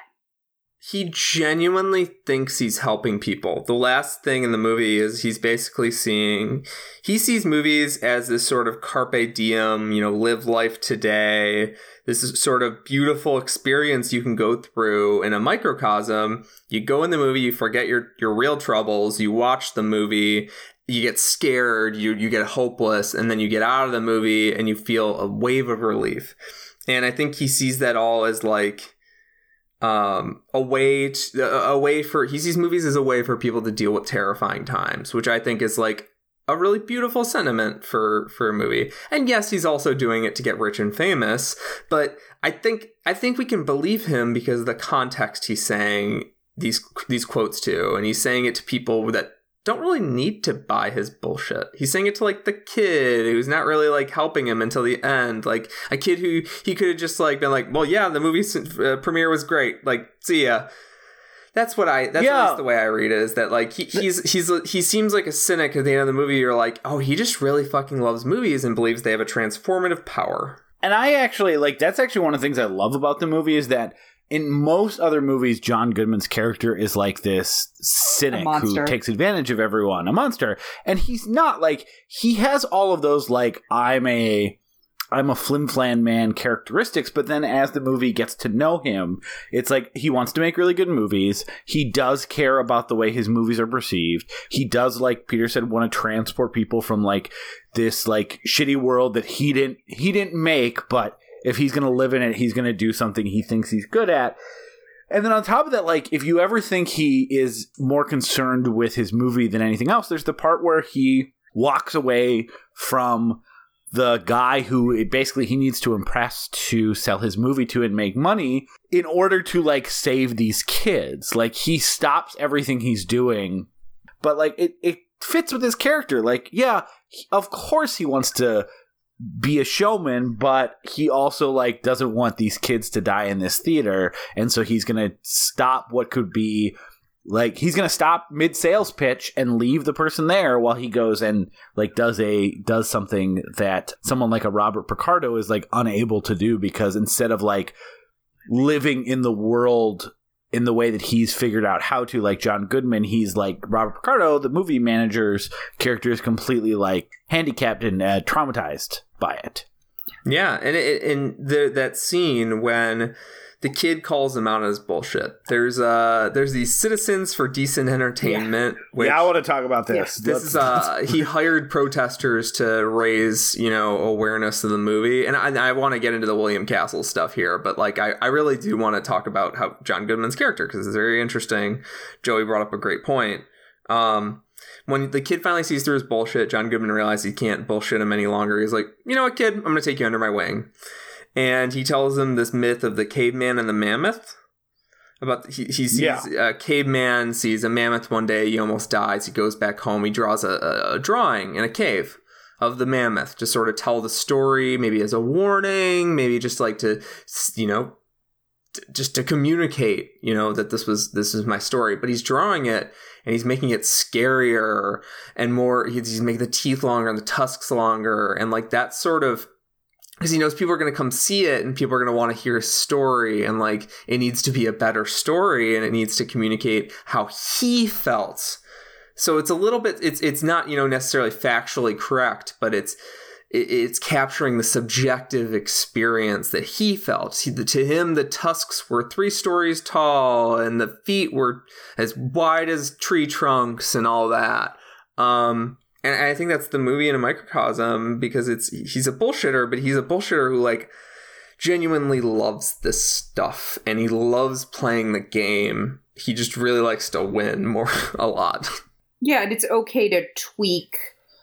He genuinely thinks he's helping people. The last thing in the movie is he's basically seeing he sees movies as this sort of carpe diem, you know, live life today. This is sort of beautiful experience you can go through in a microcosm. You go in the movie, you forget your your real troubles, you watch the movie, you get scared, you you get hopeless, and then you get out of the movie and you feel a wave of relief. And I think he sees that all as like um, a way to, a way for he sees movies as a way for people to deal with terrifying times, which I think is like a really beautiful sentiment for for a movie. And yes, he's also doing it to get rich and famous, but I think I think we can believe him because of the context he's saying these these quotes to, and he's saying it to people that don't really need to buy his bullshit. He's saying it to like the kid who's not really like helping him until the end. Like a kid who he could have just like been like, "Well, yeah, the movie uh, premiere was great. Like, see ya." That's what I. That's Yeah. the way I read it. Is that like he, he's he's he seems like a cynic at the end of the movie. You're like, oh, he just really fucking loves movies and believes they have a transformative power. And I actually like that's actually one of the things I love about the movie is that in most other movies, John Goodman's character is like this cynic who takes advantage of everyone, a monster. And he's not like he has all of those like I'm a I'm a flim flam man characteristics, but then as the movie gets to know him, it's like he wants to make really good movies. He does care about the way his movies are perceived. He does, like Peter said, want to transport people from like this like shitty world that he didn't he didn't make, but if he's gonna live in it, he's gonna do something he thinks he's good at. And then on top of that, like if you ever think he is more concerned with his movie than anything else, there's the part where he walks away from the guy who basically he needs to impress to sell his movie to and make money in order to like save these kids. Like he stops everything he's doing, but like it it fits with his character. Like yeah, of course he wants to be a showman, but he also like doesn't want these kids to die in this theater, and so he's gonna stop what could be like he's gonna stop mid sales pitch and leave the person there while he goes and like does a does something that someone like a Robert Picardo is like unable to do because instead of like living in the world in the way that he's figured out how to like John Goodman he's like Robert Picardo the movie manager's character is completely like handicapped and uh, traumatized by it. Yeah, and and the, that scene when the kid calls him out on his bullshit. There's uh there's these citizens for decent entertainment. Which, yeah I want to talk about this. This is uh he hired protesters to raise you know awareness of the movie. And i, I want to get into the william castle stuff here but like i, I really do want to talk about how john goodman's character because it's very interesting. Joey brought up a great point. Um when the kid finally sees through his bullshit john goodman realizes he can't bullshit him any longer. He's like you know what kid? I'm gonna take you under my wing and he tells him this myth of the caveman and the mammoth about he, he sees Yeah. a caveman sees a mammoth one day he almost dies he goes back home he draws a, a, a drawing in a cave of the mammoth to sort of tell the story maybe as a warning maybe just like to you know just to communicate you know that this was this is my story but he's drawing it and he's making it scarier and more he's he's making the teeth longer and the tusks longer and like that sort of because he knows people are going to come see it and people are going to want to hear his story and like it needs to be a better story and it needs to communicate how he felt so it's a little bit it's it's not you know necessarily factually correct but it's it's capturing the subjective experience that he felt. He, to him, the tusks were three stories tall, and the feet were as wide as tree trunks, and all that. Um, and I think that's the movie in a microcosm because it's he's a bullshitter, but he's a bullshitter who like genuinely loves this stuff, and he loves playing the game. He just really likes to win more a lot. Yeah, and it's okay to tweak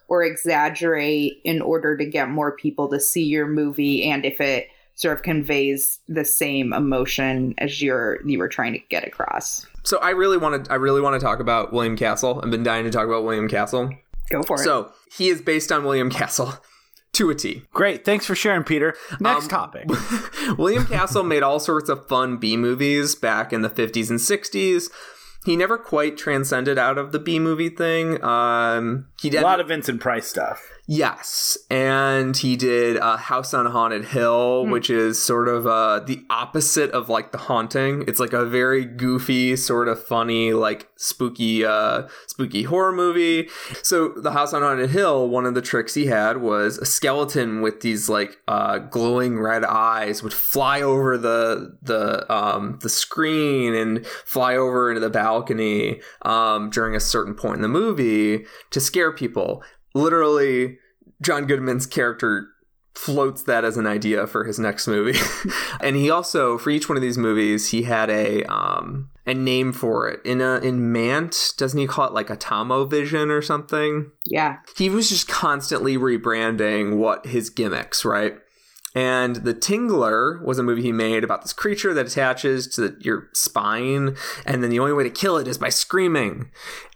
or exaggerate in order to get more people to see your movie and if it sort of conveys the same emotion as you're you were trying to get across. So I really want to I really want to talk about William Castle. I've been dying to talk about William Castle. Go for it. So he is based on William Castle to a T. great thanks for sharing Peter next Um, topic William Castle made all sorts of fun B movies back in the 50s and 60s. He never quite transcended out of the B movie thing. Um, he a lot of Vincent Price stuff Yes, and he did uh, House on Haunted Hill, which is sort of uh, the opposite of like The Haunting. It's like a very goofy, sort of funny, like spooky, uh, spooky horror movie. So the House on Haunted Hill, one of the tricks he had was a skeleton with these like uh, glowing red eyes would fly over the the um, the screen and fly over into the balcony um, during a certain point in the movie to scare people literally John Goodman's character floats that as an idea for his next movie. and he also, for each one of these movies, he had a um, a name for it. In a in Mant, doesn't he call it like a Atomo Vision or something? Yeah. He was just constantly rebranding what his gimmicks, right? And The Tingler was a movie he made about this creature that attaches to your spine, and then the only way to kill it is by screaming.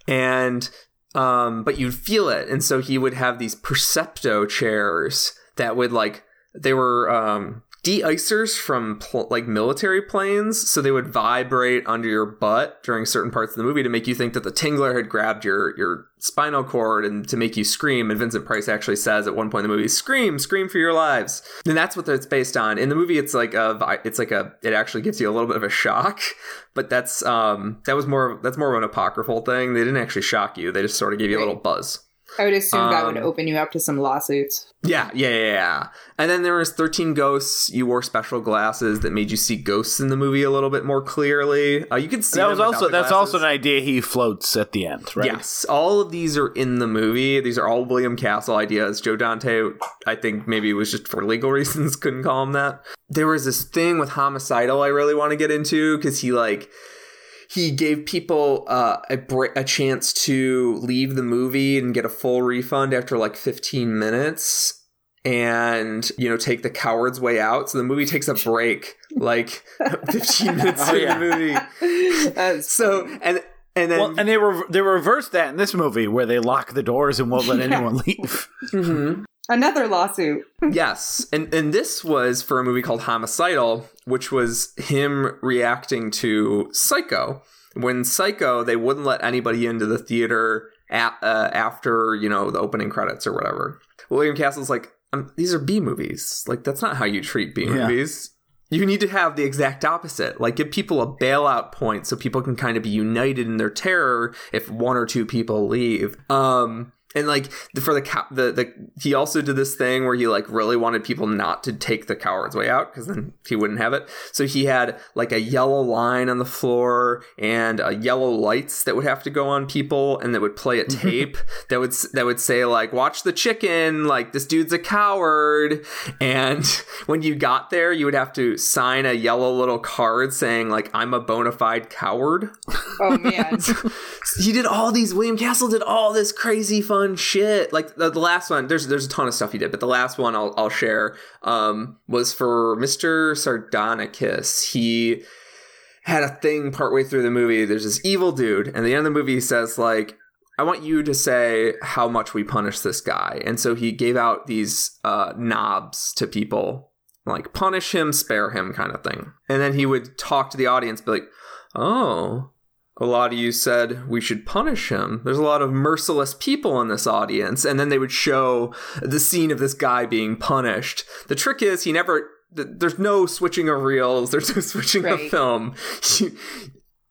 And um, but you'd feel it, and so he would have these Percepto chairs that would like they were um, de-icers from pl- like military planes, so they would vibrate under your butt during certain parts of the movie to make you think that the tingler had grabbed your your spinal cord and to make you scream. And Vincent Price actually says at one point in the movie, "Scream, scream for your lives." And that's what it's based on. In the movie, it's like a it's like a it actually gives you a little bit of a shock, but that's um that was more that's more of an apocryphal thing. They didn't actually shock you; they just sort of gave you a little buzz. I would assume that would Um, open you up to some lawsuits. Yeah, yeah, yeah, yeah. And then there was 13 Ghosts. You wore special glasses that made you see ghosts in the movie a little bit more clearly. Uh, you could see That was also the that's also an idea he floats at the end, right? Yes, all of these are in the movie. These are all William Castle ideas. Joe Dante, I think maybe it was just for legal reasons couldn't call him that. There was this thing with homicidal I really want to get into because he like he gave people uh, a br- a chance to leave the movie and get a full refund after like 15 minutes and you know take the coward's way out so the movie takes a break like 15 minutes Oh, yeah. the movie so and and then Well, and they were they reversed that in this movie where they lock the doors and won't let Yeah. anyone leave. Mhm. Another lawsuit. yes and and this was for a movie called homicidal which was him reacting to psycho. When psycho they wouldn't let anybody into the theater at, uh, after you know the opening credits or whatever. William castle's like um, these are b movies. Like that's not how you treat b Yeah. movies. You need to have the exact opposite. Like give people a bailout point so people can kind of be united in their terror if one or two people leave. Um and like for the cow the, the he also did this thing where he like really wanted people not to take the coward's way out because then he wouldn't have it. So he had like a yellow line on the floor and uh, yellow lights that would have to go on people and that would play a tape that would that would say like watch the chicken like this dude's a coward. And when you got there you would have to sign a yellow little card saying like i'm a bona fide coward. Oh man. he did all these William Castle did all this crazy fun shit. Like the, the last one, there's there's a ton of stuff he did, but the last one I'll I'll share um was for Mr. Sardonicus. He had a thing partway through the movie. There's this evil dude, and at the end of the movie he says like I want you to say how much we punish this guy. And so he gave out these uh, knobs to people, like punish him, spare him kind of thing. And then he would talk to the audience, be like, oh, a lot of you said we should punish him. There's a lot of merciless people in this audience. And then they would show the scene of this guy being punished. The trick is, he never. th- There's no switching of reels. There's no switching of film.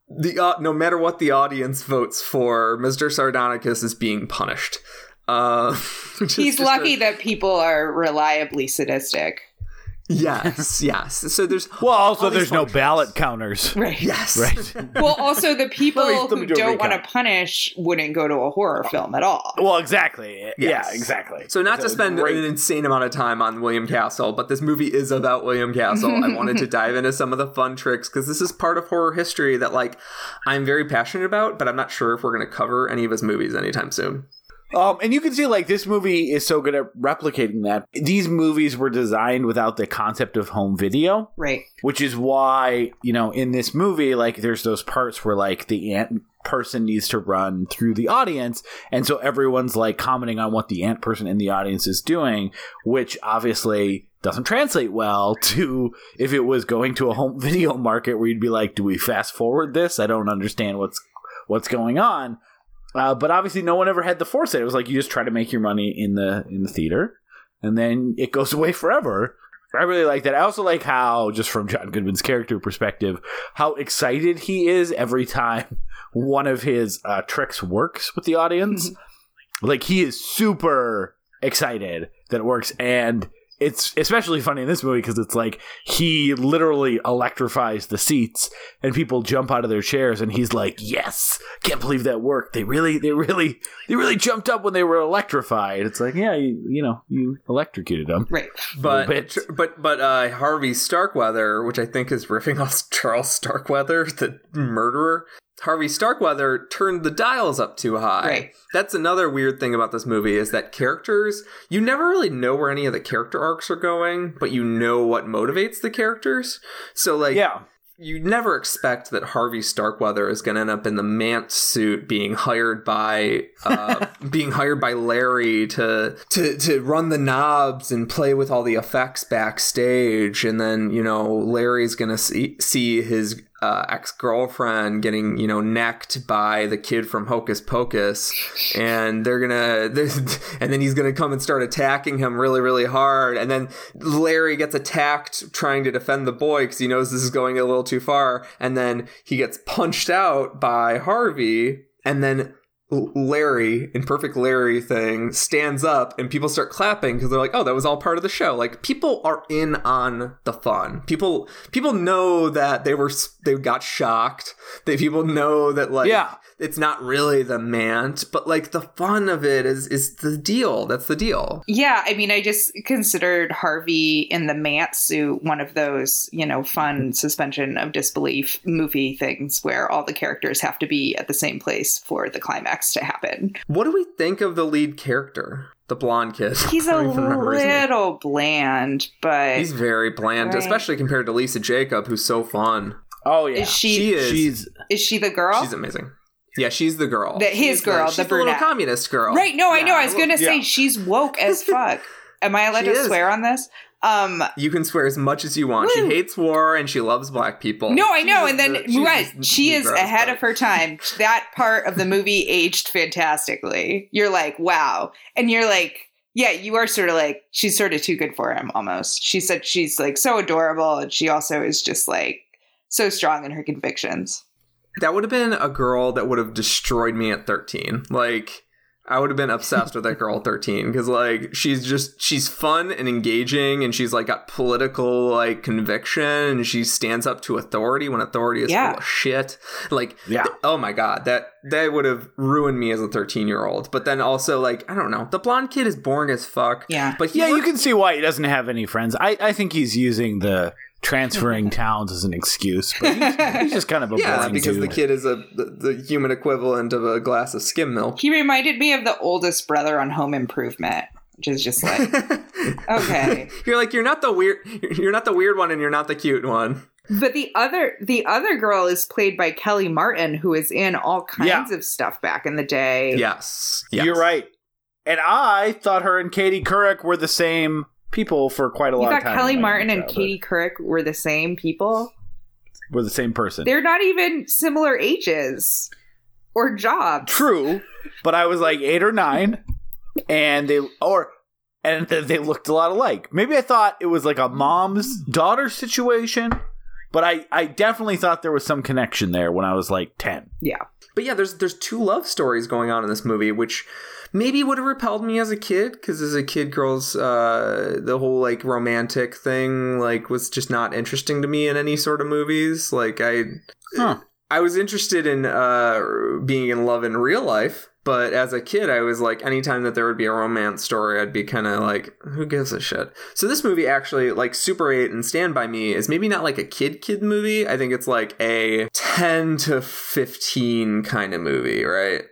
the uh, no matter what the audience votes for, Mr. Sardonicus is being punished. Uh, He's just a- lucky that people are reliably sadistic. Yes, yes. So there's Well, also all these there's no ballot counters. Right. Yes, Right. Well, also the people Let me- who do don't want to punish wouldn't go to a horror film at all. Well, exactly. Yeah, exactly. So not to spend great- an insane amount of time on William Castle, but this movie is about William Castle. I wanted to dive into some of the fun tricks because this is part of horror history that like I'm very passionate about, but I'm not sure if we're going to cover any of his movies anytime soon. Um, and you can see like this movie is so good at replicating that. These movies were designed without the concept of home video, Right. which is why you know in this movie like there's those parts where like the ant person needs to run through the audience, and so everyone's like commenting on what the ant person in the audience is doing, which obviously doesn't translate well to if it was going to a home video market where you'd be like, do we fast forward this? I don't understand what's what's going on. Uh, but obviously, no one ever had the foresight. It was like you just try to make your money in the in the theater, and then it goes away forever. I really like that. I also like how, just from John Goodman's character perspective, how excited he is every time one of his uh, tricks works with the audience. like he is super excited that it works, and it's especially funny in this movie because it's like he literally electrifies the seats and people jump out of their chairs and he's like yes can't believe that worked they really they really they really jumped up when they were electrified it's like yeah you, you know you electrocuted them Right. But bit. but but uh, Harvey Starkweather, which I think is riffing off Charles Starkweather, the murderer. Harvey Starkweather turned the dials up too high. Right. That's another weird thing about this movie is that characters you never really know where any of the character arcs are going, but you know what motivates the characters. So like yeah you never expect that Harvey Starkweather is going to end up in the Mant suit, being hired by uh, being hired by Larry to to to run the knobs and play with all the effects backstage, and then you know Larry's going to see see his uh, ex girlfriend getting you know necked by the kid from Hocus Pocus, and they're gonna and then he's gonna come and start attacking him really really hard, and then Larry gets attacked trying to defend the boy because he knows this is going a little too far, and then he gets punched out by Harvey, and then. Larry, in perfect Larry thing, stands up and people start clapping because they're like, "Oh, that was all part of the show." Like people are in on the fun. People people know that they were they got shocked. They people know that like Yeah. It's not really the mant, but like the fun of it is is the deal. That's the deal. Yeah, I mean, I just considered Harvey in the Mant suit one of those, you know, fun mm-hmm. suspension of disbelief movie things where all the characters have to be at the same place for the climax to happen. What do we think of the lead character, the blonde kid? He's I a don't even remember his name. little bland, but He's very bland, Right. especially compared to Lisa Jakub, who's so fun. oh yeah is she, She is. she's is she the girl? She's amazing. Yeah, she's the girl. The- his She's girl, she's the little communist girl. Right, no, I know. I was going to say yeah. she's woke as fuck. Am I allowed She to is. swear on this? Um You can swear as much as you want. Woo. She hates war and she loves black people. No, I know. She's And then the- right, she is gross ahead part. of her time. That part of the movie aged fantastically. You're like, wow. And you're like, yeah, you are sort of like, she's sort of too good for him almost. She said she's like so adorable. And she also is just like so strong in her convictions. That would have been a girl that would have destroyed me at 13. Like, I would have been obsessed with that girl at 13 because, like, she's just, she's fun and engaging and she's, like, got political, like, conviction and she stands up to authority when authority is Yeah. full of shit. Like, Yeah. th- oh my God, that, that would have ruined me as a 13 year old. But then also, like, I don't know, the blonde kid is boring as fuck. Yeah. But he yeah you can see why he doesn't have any friends i i think he's using the transferring towns as an excuse but he's, he's just kind of a Yeah, boring because the kid is a the, the human equivalent of a glass of skim milk. He reminded me of the oldest brother on Home Improvement, which is just like, okay. you're like you're not the weird you're not the weird one and you're not the cute one. But the other the other girl is played by Kellie Martin, who is in all kinds Yeah. of stuff back in the day. Yes. yes. You're right. And I thought her and Katie Couric were the same people for quite a You long thought time. Kellie in my Martin and. Katie Couric were the same people? were the same person. They're not even similar ages or jobs. True, but I was like eight or nine, and they or and they looked a lot alike. Maybe I thought it was like a mom's daughter situation, but I I definitely thought there was some connection there when I was like ten. Yeah. But yeah, there's there's two love stories going on in this movie, which maybe would have repelled me as a kid because as a kid, girls, uh, the whole like romantic thing like was just not interesting to me in any sort of movies. Like I, Huh. I was interested in uh, being in love in real life. But as a kid, I was like, anytime that there would be a romance story, I'd be kind of like, who gives a shit? So this movie actually, like Super 8 and Stand By Me, is maybe not like a kid kid movie. I think it's like a 10 to 15 kind of movie, right?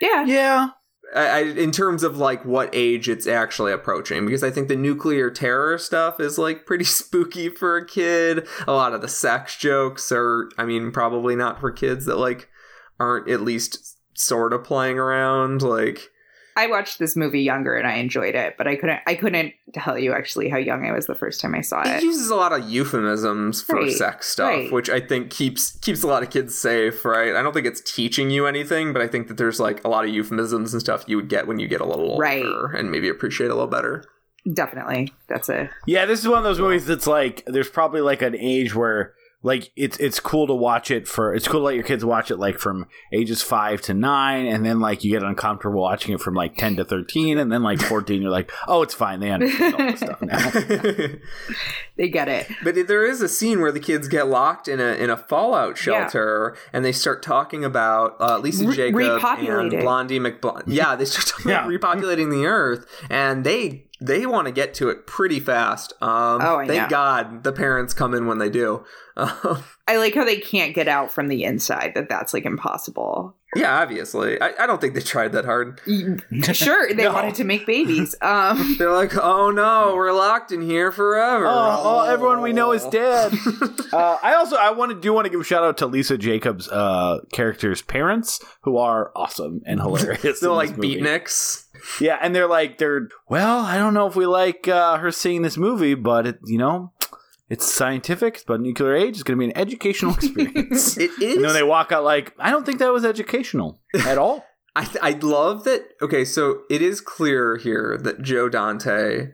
Yeah. Yeah, I, in terms of like what age it's actually approaching, because I think the nuclear terror stuff is like pretty spooky for a kid. A lot of the sex jokes are, I mean, probably not for kids that like aren't at least sort of playing around. Like, I watched this movie younger and I enjoyed it, but I couldn't I couldn't tell you actually how young I was the first time I saw it it. uses a lot of euphemisms for Right, sex stuff, right. which I think keeps keeps a lot of kids safe, right? I don't think it's teaching you anything, but I think that there's like a lot of euphemisms and stuff you would get when you get a little older Right. and maybe appreciate a little better. Definitely. That's it. yeah. This is one of those movies that's like there's probably like an age where like it's it's cool to watch it for it's cool to let your kids watch it like from ages five to nine, and then like you get uncomfortable watching it from like ten to thirteen, and then like fourteen, you're like, oh, it's fine, they understand all this stuff now. They get it. But there is a scene where the kids get locked in a in a fallout shelter, and they start talking about uh, Lisa Re- Jakub and. Blondie McBlond. Yeah, they start talking about repopulating the Earth, and they they want to get to it pretty fast. Um, Oh, I thank know. God the parents come in when they do. Um, I like how they can't get out from the inside. That that's like impossible. Yeah, obviously, I, I don't think they tried that hard. Sure, they No. wanted to make babies. Um, They're like, oh no, we're locked in here forever. oh, oh, everyone we know is dead. uh, I also I want to do want to give a shout out to Lisa Jakub's uh, character's parents, who are awesome and hilarious. They're like movie. beatniks. Yeah, and they're like they're well, I don't know if we like uh, her seeing this movie, but it, you know, it's scientific, it's about nuclear age. It's going to be an educational experience. It is. and then they walk out like, I don't think that was educational at all. I th- I love that. Okay, so it is clear here that Joe Dante,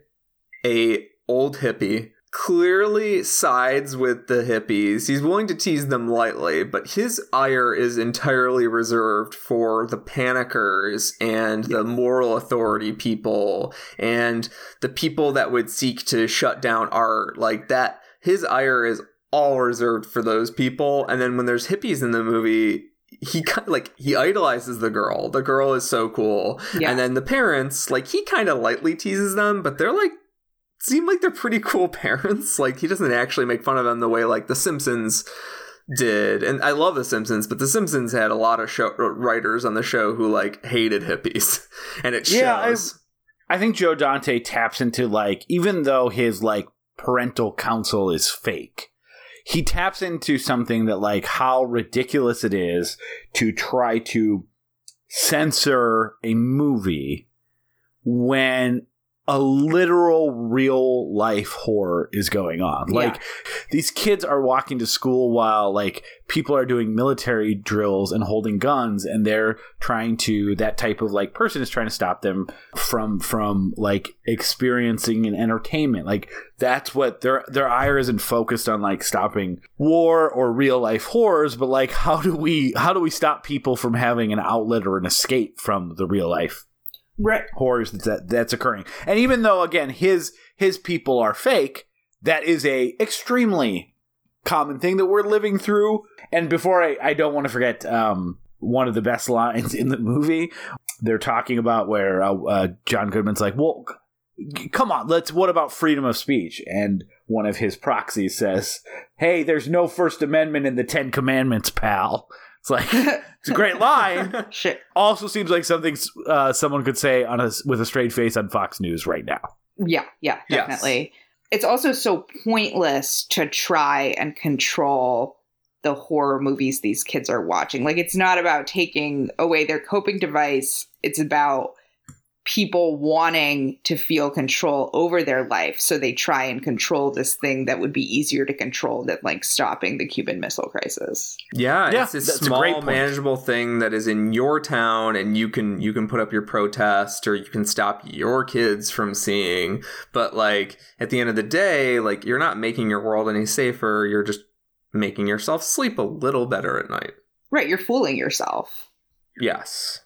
a old hippie, clearly sides with the hippies. He's willing to tease them lightly, but his ire is entirely reserved for the panickers and the moral authority people and the people that would seek to shut down art. Like that, his ire is all reserved for those people. And then when there's hippies in the movie, he kind like he idolizes the girl. The girl is so cool. Yeah. And then the parents, like he kind of lightly teases them, but they're like seem like they're pretty cool parents. Like he doesn't actually make fun of them the way like the Simpsons did. And I love the Simpsons, but the Simpsons had a lot of show uh, writers on the show who like hated hippies. And it Yeah, I- shows. I think Joe Dante taps into like, even though his like parental counsel is fake, he taps into something that like how ridiculous it is to try to censor a movie when a literal real life horror is going on. Yeah. Like these kids are walking to school while like people are doing military drills and holding guns and they're trying to that type of like person is trying to stop them from from like experiencing an entertainment like that's what their their ire isn't focused on like stopping war or real life horrors but like how do we how do we stop people from having an outlet or an escape from the real life right. horrors that that's occurring. And even though again his his people are fake, that is a extremely common thing that we're living through. And before I, I don't want to forget um, one of the best lines in the movie. They're talking about where uh, uh, John Goodman's like, "Well, come on, let's. What about freedom of speech?" And one of his proxies says, "Hey, there's no First Amendment in the Ten Commandments, pal." It's like it's a great line Shit. also seems like something uh, someone could say on a with a straight face on Fox News right now. Yeah, yeah, Yes. definitely. It's also so pointless to try and control the horror movies these kids are watching. Like, it's not about taking away their coping device, it's about people wanting to feel control over their life. So they try and control this thing that would be easier to control than, like, stopping the Cuban Missile Crisis. Yeah, Yeah, it's a small, great point. manageable thing that is in your town, and you can you can put up your protest, or you can stop your kids from seeing. But like at the end of the day, like you're not making your world any safer. You're just making yourself sleep a little better at night. Right, you're fooling yourself. Yes,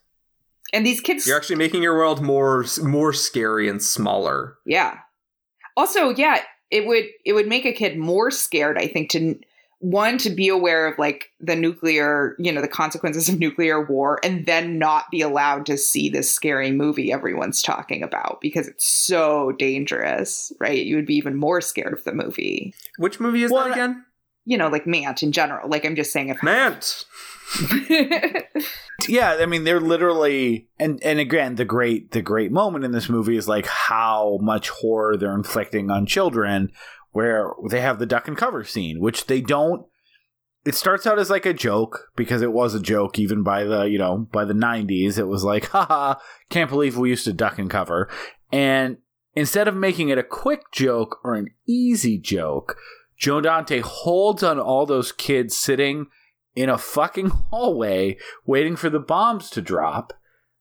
And these kids you're actually making your world more more scary and smaller. Yeah. Also, yeah, it would it would make a kid more scared, I think, to one to be aware of like the nuclear, you know, the consequences of nuclear war and then not be allowed to see this scary movie everyone's talking about because it's so dangerous, right? You would be even more scared of the movie. Which movie is Well, that again? You know, like Mant in general. Like I'm just saying if Mant. Yeah, I mean they're literally and and again the great the great moment in this movie is like how much horror they're inflicting on children where they have the duck and cover scene which they don't it starts out as like a joke because it was a joke even by the you know by the 90s it was like haha can't believe we used to duck and cover and instead of making it a quick joke or an easy joke joe dante holds on all those kids sitting in a fucking hallway waiting for the bombs to drop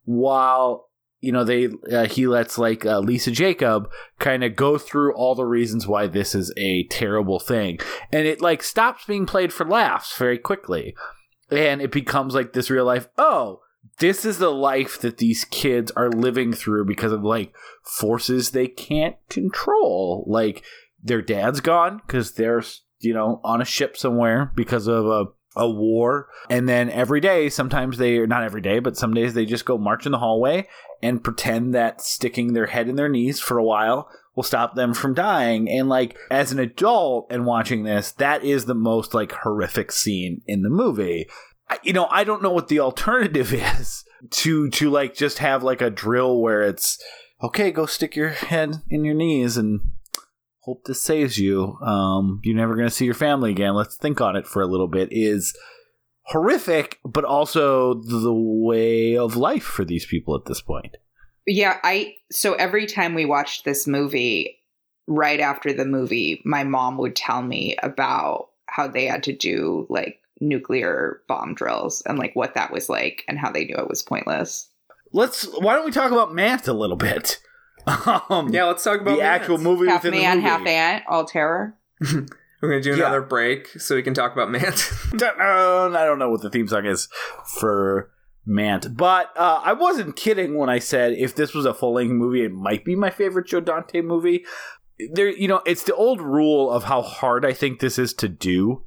while you know they uh, he lets like uh, Lisa Jakub kind of go through all the reasons why this is a terrible thing, and it like stops being played for laughs very quickly, and it becomes like this real life. Oh, this is the life that these kids are living through because of like forces they can't control, like their dad's gone because they're you know on a ship somewhere because of a a war. And then every day sometimes they are not every day but some days they just go march in the hallway and pretend that sticking their head in their knees for a while will stop them from dying. And like as an adult and watching this that is the most like horrific scene in the movie. I- you know i don't know what the alternative is to to like just have like a drill where it's okay go stick your head in your knees and hope this saves you. Um, you're never going to see your family again. Let's think on it for a little bit. Is horrific, but also the way of life for these people at this point. Yeah, I so every time we watched this movie, right after the movie, my mom would tell me about how they had to do like nuclear bomb drills and like what that was like and how they knew it was pointless. Let's. Why don't we talk about Mant a little bit? Um, Yeah, let's talk about the actual movie half within man, the movie. half ant, all terror. We're gonna do Yeah. another break so we can talk about Mant. I don't know what the theme song is for Mant, but uh, I wasn't kidding when I said if this was a full length movie, it might be my favorite Joe Dante movie. There, you know, it's the old rule of how hard I think this is to do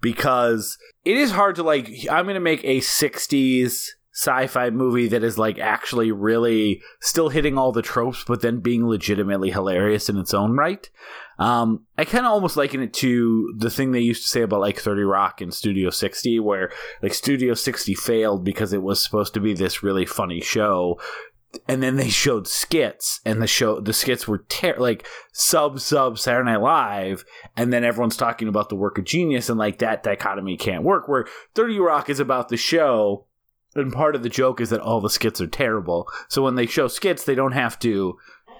because it is hard to like. I'm going to make a '60s sci-fi movie that is like actually really still hitting all the tropes, but then being legitimately hilarious in its own right. Um, I kind of almost liken it to the thing they used to say about like 30 Rock and Studio 60, where like Studio 60 failed because it was supposed to be this really funny show. And then they showed skits, and the show, the skits were ter- like sub sub Saturday Night Live, and then everyone's talking about the work of genius, and like that dichotomy can't work. Where 30 Rock is about the show, and part of the joke is that all the skits are terrible. So when they show skits, they don't have to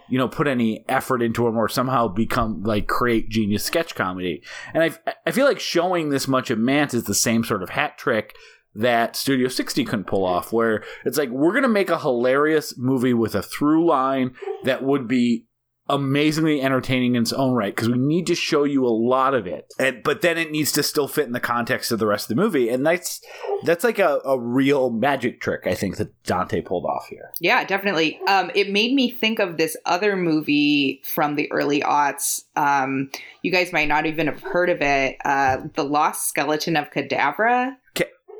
you know put any effort into them or somehow become like create genius sketch comedy and i i feel like showing this much of Mant is the same sort of hat trick that studio 60 couldn't pull off where it's like we're gonna make a hilarious movie with a through line that would be amazingly entertaining in its own right because we need to show you a lot of it and but then it needs to still fit in the context of the rest of the movie and that's that's like a, a real magic trick i think that dante pulled off here Yeah, definitely. Um, it made me think of this other movie from the early aughts. Um, you guys might not even have heard of it. Uh, the Lost Skeleton of Cadavra.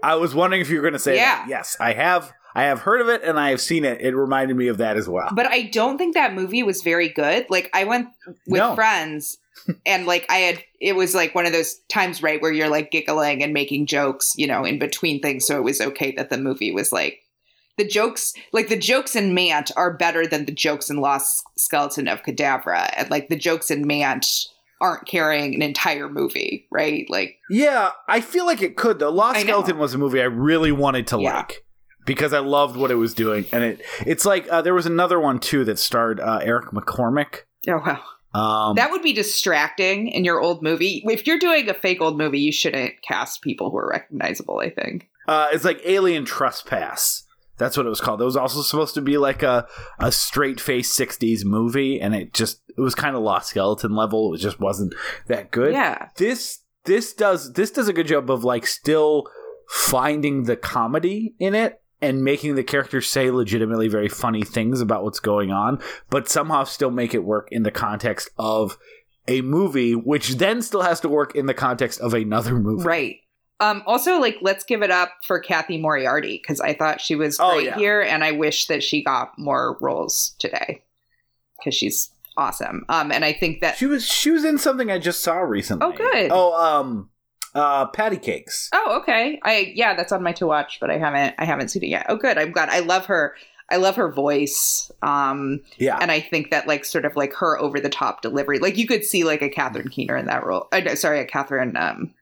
I was wondering if you were going to say Yeah. that. Yes, I have. I have heard of it and I have seen it. It reminded me of that as well. But I don't think that movie was very good. Like I went with No. friends and like I had it was like one of those times right where you're like giggling and making jokes, you know, in between things. So it was okay that the movie was like the jokes like the jokes in Mant are better than the jokes in Lost Skeleton of Cadavra. And like the jokes in Mant aren't carrying an entire movie, right? Like yeah, I feel like it could though. Lost Skeleton was a movie I really wanted to Yeah. like because I loved what it was doing, and it it's like uh, there was another one too that starred uh, Eric McCormack. oh wow. Um, That would be distracting in your old movie. If you're doing a fake old movie, you shouldn't cast people who are recognizable, I think. uh, it's like Alien Trespass. That's what it was called. It was also supposed to be like a, a straight face '60s movie, and it just it was kind of Lost Skeleton level. It just wasn't that good. Yeah. this this does this does a good job of like still finding the comedy in it and making the characters say legitimately very funny things about what's going on but somehow still make it work in the context of a movie which then still has to work in the context of another movie Right. Um, also, like, let's give it up for Cathy Moriarty because I thought she was Oh, great yeah. here, and I wish that she got more roles today because she's awesome. Um, and I think that she was she was in something i just saw recently Oh, good. oh um uh patty cakes oh, okay, I yeah, that's on my to watch, but I haven't I haven't seen it yet. Oh, good, I'm glad. I love her. I love her voice. Um, yeah and I think that like sort of like her over the top delivery, like you could see like a Catherine Keener in that role. Uh, no, sorry, a Catherine, um,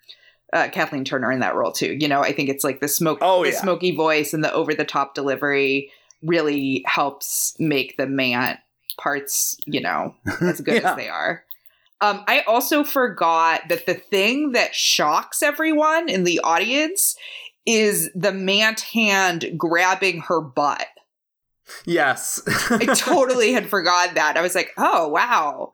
uh, Kathleen Turner in that role too. You know, I think it's like the smoke, Oh, the yeah. smoky voice and the over the top delivery really helps make the man parts, you know, as good Yeah. as they are. Um, I also forgot that the thing that shocks everyone in the audience is the Mant hand grabbing her butt. Yes. I totally had forgotten that. I was like, oh wow,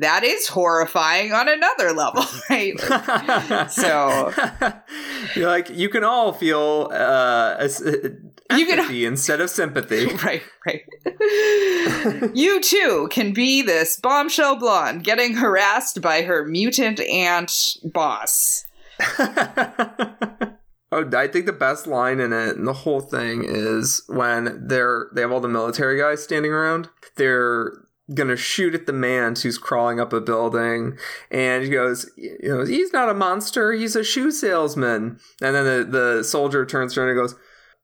that is horrifying on another level, right? Like, so You're like you can all feel uh, as- You can- empathy instead of sympathy. right, right. you too can be this bombshell blonde getting harassed by her mutant aunt boss. oh, I think the best line in it and the whole thing is when they're they have all the military guys standing around. They're gonna shoot at the man who's crawling up a building, and he goes, you know, he's not a monster, he's a shoe salesman. And then the, the soldier turns around and goes,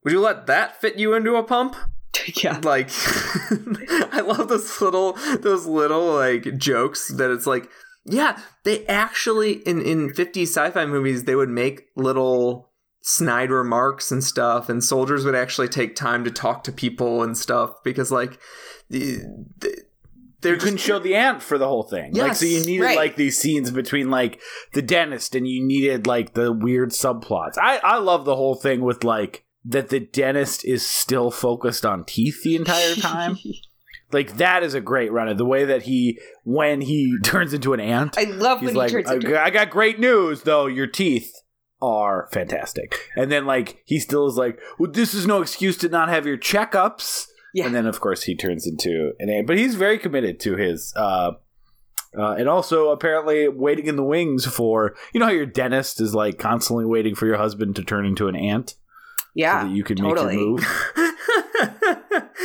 Would you let that fit you into a pump? yeah. like i love those little those little like jokes that it's like yeah they actually in in 50 sci-fi movies they would make little snide remarks and stuff and soldiers would actually take time to talk to people and stuff because like the, the, they're you couldn't show the ant for the whole thing. like so you needed right. like these scenes between like the dentist and you needed like the weird subplots. I I love the whole thing with like that the dentist is still focused on teeth the entire time. like that is a great run of the way that he when he turns into an ant. I love when like, he turns into I got great news though. Your teeth are fantastic. And then like he still is like, well, this is no excuse to not have your checkups. Yeah. And then of course he turns into an ant. But he's very committed to his. uh uh, and also apparently waiting in the wings for you know how your dentist is like constantly waiting for your husband to turn into an ant yeah, so that you can totally. make your move.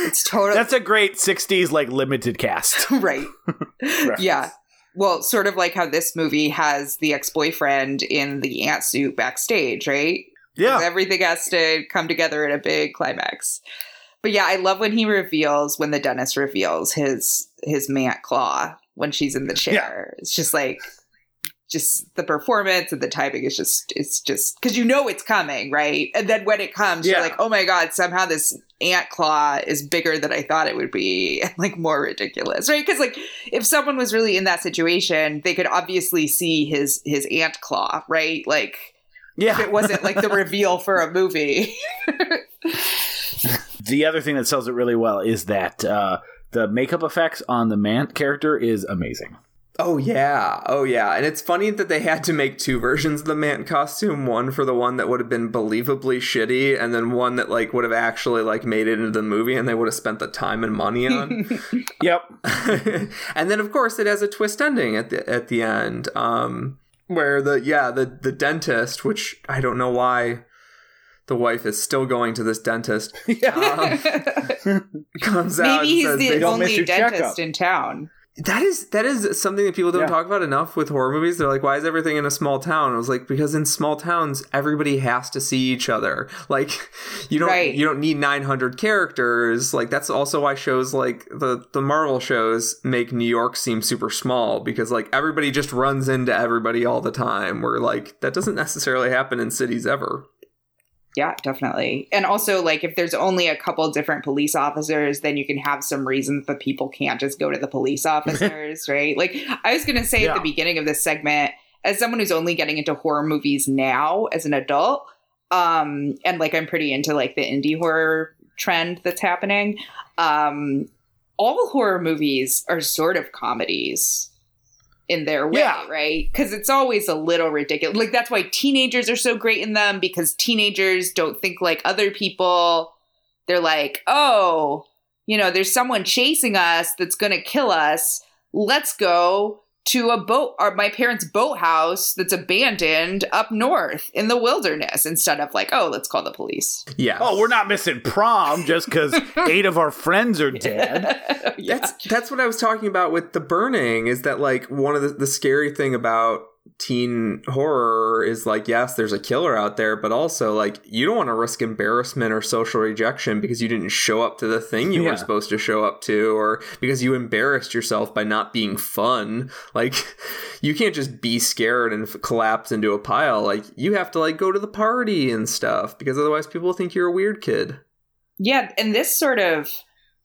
It's totally That's a great '60s like limited cast. right. yeah. Well, sort of like how this movie has the ex-boyfriend in the ant suit backstage, right? Yeah, Everything has to come together in a big climax. But yeah, I love when he reveals when the dentist reveals his his mant claw when she's in the chair. It's just like just the performance and the timing is just it's just because you know it's coming, right? And then when it comes, Yeah. you're like, oh my god, somehow this ant claw is bigger than I thought it would be, and like more ridiculous, right? Because like if someone was really in that situation, they could obviously see his his ant claw, right? Like yeah. if it wasn't like the reveal for a movie. The other thing that sells it really well is that uh, the makeup effects on the Mant character is amazing. Oh yeah, oh yeah, and it's funny that they had to make two versions of the Mant costume. One for the one that would have been believably shitty, and then one that like would have actually like made it into the movie, and they would have spent the time and money on. Yep. and then of course it has a twist ending at the at the end, um, where the yeah the the dentist, which I don't know why the wife is still going to this dentist, um, comes out. Maybe he's says the they- only dentist checkup. in town. That is that is something that people don't Yeah. talk about enough with horror movies. They're like, why is everything in a small town? I was like, because in small towns, everybody has to see each other. Like, you don't Right. you don't need nine hundred characters. Like that's also why shows like the the Marvel shows make New York seem super small because like everybody just runs into everybody all the time. Where like that doesn't necessarily happen in cities ever. Yeah, definitely. And also, like, if there's only a couple different police officers, then you can have some reason that people can't just go to the police officers, right? Like, I was going to say at the beginning of this segment, as someone who's only getting into horror movies now as an adult, um, and like, I'm pretty into like the indie horror trend that's happening. Um, all horror movies are sort of comedies in their way, Yeah. right? Because it's always a little ridiculous. Like that's why teenagers are so great in them because teenagers don't think like other people. They're like, oh, you know, there's someone chasing us that's going to kill us. Let's go to a boat or my parents' boathouse that's abandoned up north in the wilderness instead of like, oh, let's call the police. Yeah. Oh, we're not missing prom just because eight of our friends are dead. yeah. That's that's what I was talking about with the burning. Is that like one of the, the scary thing about teen horror is like yes, there's a killer out there, but also like you don't want to risk embarrassment or social rejection because you didn't show up to the thing you Yeah. were supposed to show up to, or because you embarrassed yourself by not being fun. Like you can't just be scared and f- collapse into a pile. Like you have to like go to the party and stuff because otherwise people think you're a weird kid. Yeah, and this sort of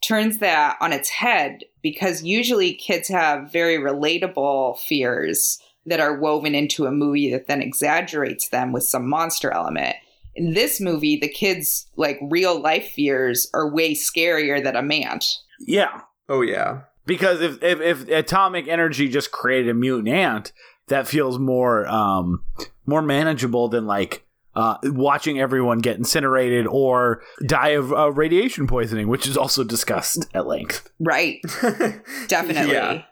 turns that on its head because usually kids have very relatable fears that are woven into a movie that then exaggerates them with some monster element. in this movie, the kids' like real life fears are way scarier than a mant. Yeah, Oh yeah. because if, if if atomic energy just created a mutant ant, that feels more um more manageable than like. Uh, watching everyone get incinerated or die of uh, radiation poisoning, which is also discussed at length. Right. Definitely. Yeah.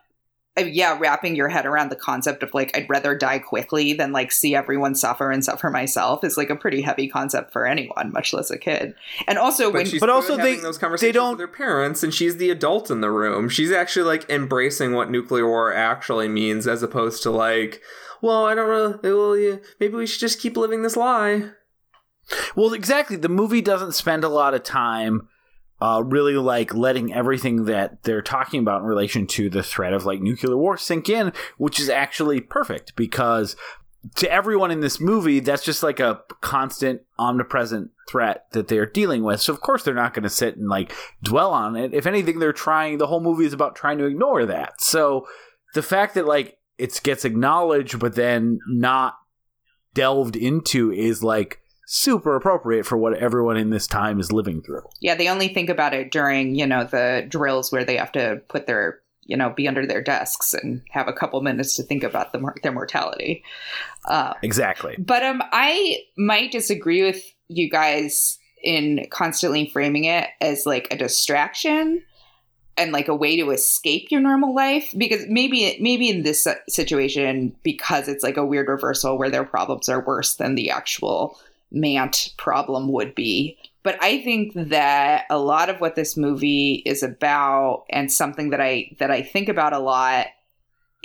Uh, yeah, wrapping your head around the concept of like I'd rather die quickly than like see everyone suffer and suffer myself is like a pretty heavy concept for anyone, much less a kid. And also when But, she's But also also having they- those conversations they don't- with her parents, and she's the adult in the room. She's actually like embracing what nuclear war actually means, as opposed to like, well, I don't know, well, yeah, maybe we should just keep living this lie. Well, exactly. The movie doesn't spend a lot of time uh, really like letting everything that they're talking about in relation to the threat of like nuclear war sink in, which is actually perfect because to everyone in this movie, that's just like a constant, omnipresent threat that they're dealing with. So, of course, they're not going to sit and like dwell on it. If anything, they're trying, the whole movie is about trying to ignore that. So, the fact that like it gets acknowledged, but then not delved into is like super appropriate for what everyone in this time is living through. yeah, they only think about it during, you know, the drills where they have to put their, you know, be under their desks and have a couple minutes to think about the, their mortality. Uh, Exactly. But um, I might disagree with you guys in constantly framing it as like a distraction and like a way to escape your normal life because maybe maybe in this situation because it's like a weird reversal where their problems are worse than the actual mant problem would be but i think that a lot of what this movie is about and something that i that i think about a lot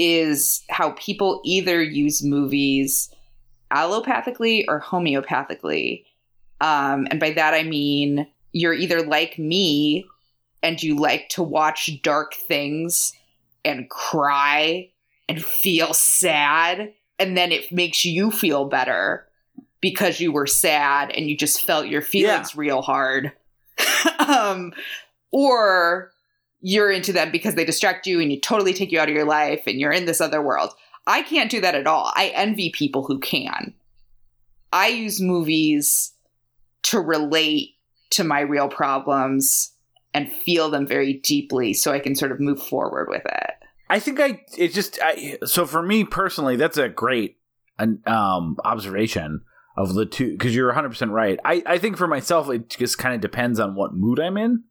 is how people either use movies allopathically or homeopathically. Um, and by that I mean you're either like me and you like to watch dark things and cry and feel sad, and then it makes you feel better because you were sad and you just felt your feelings real hard. um, or you're into them because they distract you and you totally take you out of your life and you're in this other world. I can't do that at all. I envy people who can. I use movies to relate to my real problems and feel them very deeply so I can sort of move forward with it. I think I it just I, so for me personally that's a great an, um observation of the two because you're 100% right. I I think for myself it just kind of depends on what mood I'm in.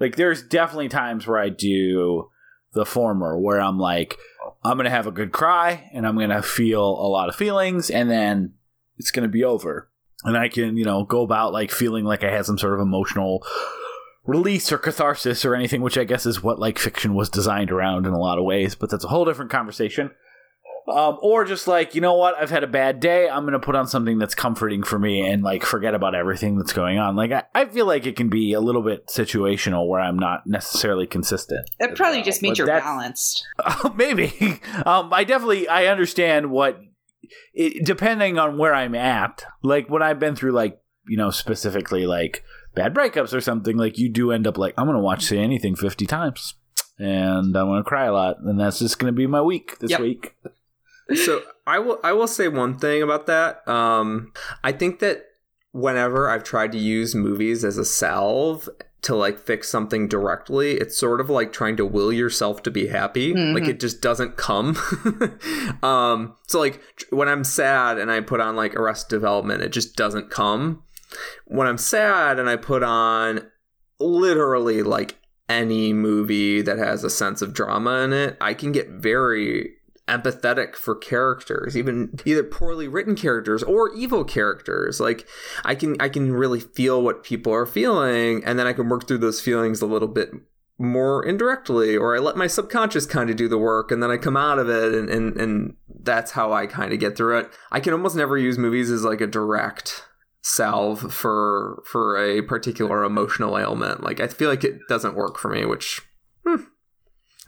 Like there's definitely times where I do the former where I'm like I'm to have a good cry and I'm to feel a lot of feelings and then it's to be over. And I can, you know, go about like feeling like I had some sort of emotional release or catharsis or anything, which I guess is what like fiction was designed around in a lot of ways, but that's a whole different conversation. Um, or just like, you know what, I've had a bad day, I'm gonna put on something that's comforting for me and like forget about everything that's going on. Like I, I feel like it can be a little bit situational where I'm not necessarily consistent. It probably well, just means but you're balanced. maybe. Um, I definitely I understand what it, depending on where I'm at. Like when I've been through like you know specifically like bad breakups or something, like you do end up like I'm gonna watch say anything fifty times, and I'm gonna cry a lot, and that's just gonna be my week this Yep. week. So I will I will say one thing about that. Um, I think that whenever I've tried to use movies as a salve to like fix something directly, it's sort of like trying to will yourself to be happy. Mhm. Like it just doesn't come. um, so like when I'm sad and I put on like Arrested Development, it just doesn't come. When I'm sad and I put on literally like any movie that has a sense of drama in it, I can get very empathetic for characters, even either poorly written characters or evil characters. Like I can I can really feel what people are feeling and then I can work through those feelings a little bit more indirectly or I let my subconscious kind of do the work and then I come out of it and and, and that's how I kind of get through it. I can almost never use movies as like a direct salve for for a particular emotional ailment. Like I feel like it doesn't work for me, which hmm,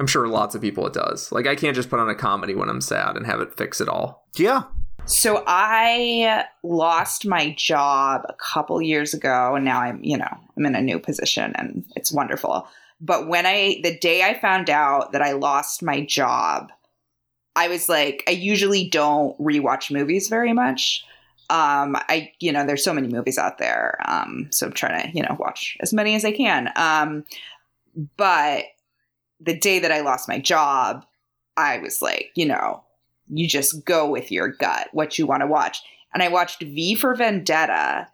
I'm sure lots of people it does. Like I can't just put on a comedy when I'm sad and have it fix it all. Yeah, So I lost my job a couple years ago and now I'm, you know, I'm in a new position and it's wonderful. But when I the day I found out that I lost my job, I was like I usually don't rewatch movies very much. Um, I, you know, there's so many movies out there. Um, so I'm trying to, you know, watch as many as I can. Um, but the day that I lost my job, I was like, you know, you just go with your gut, what you want to watch. And I watched V for Vendetta,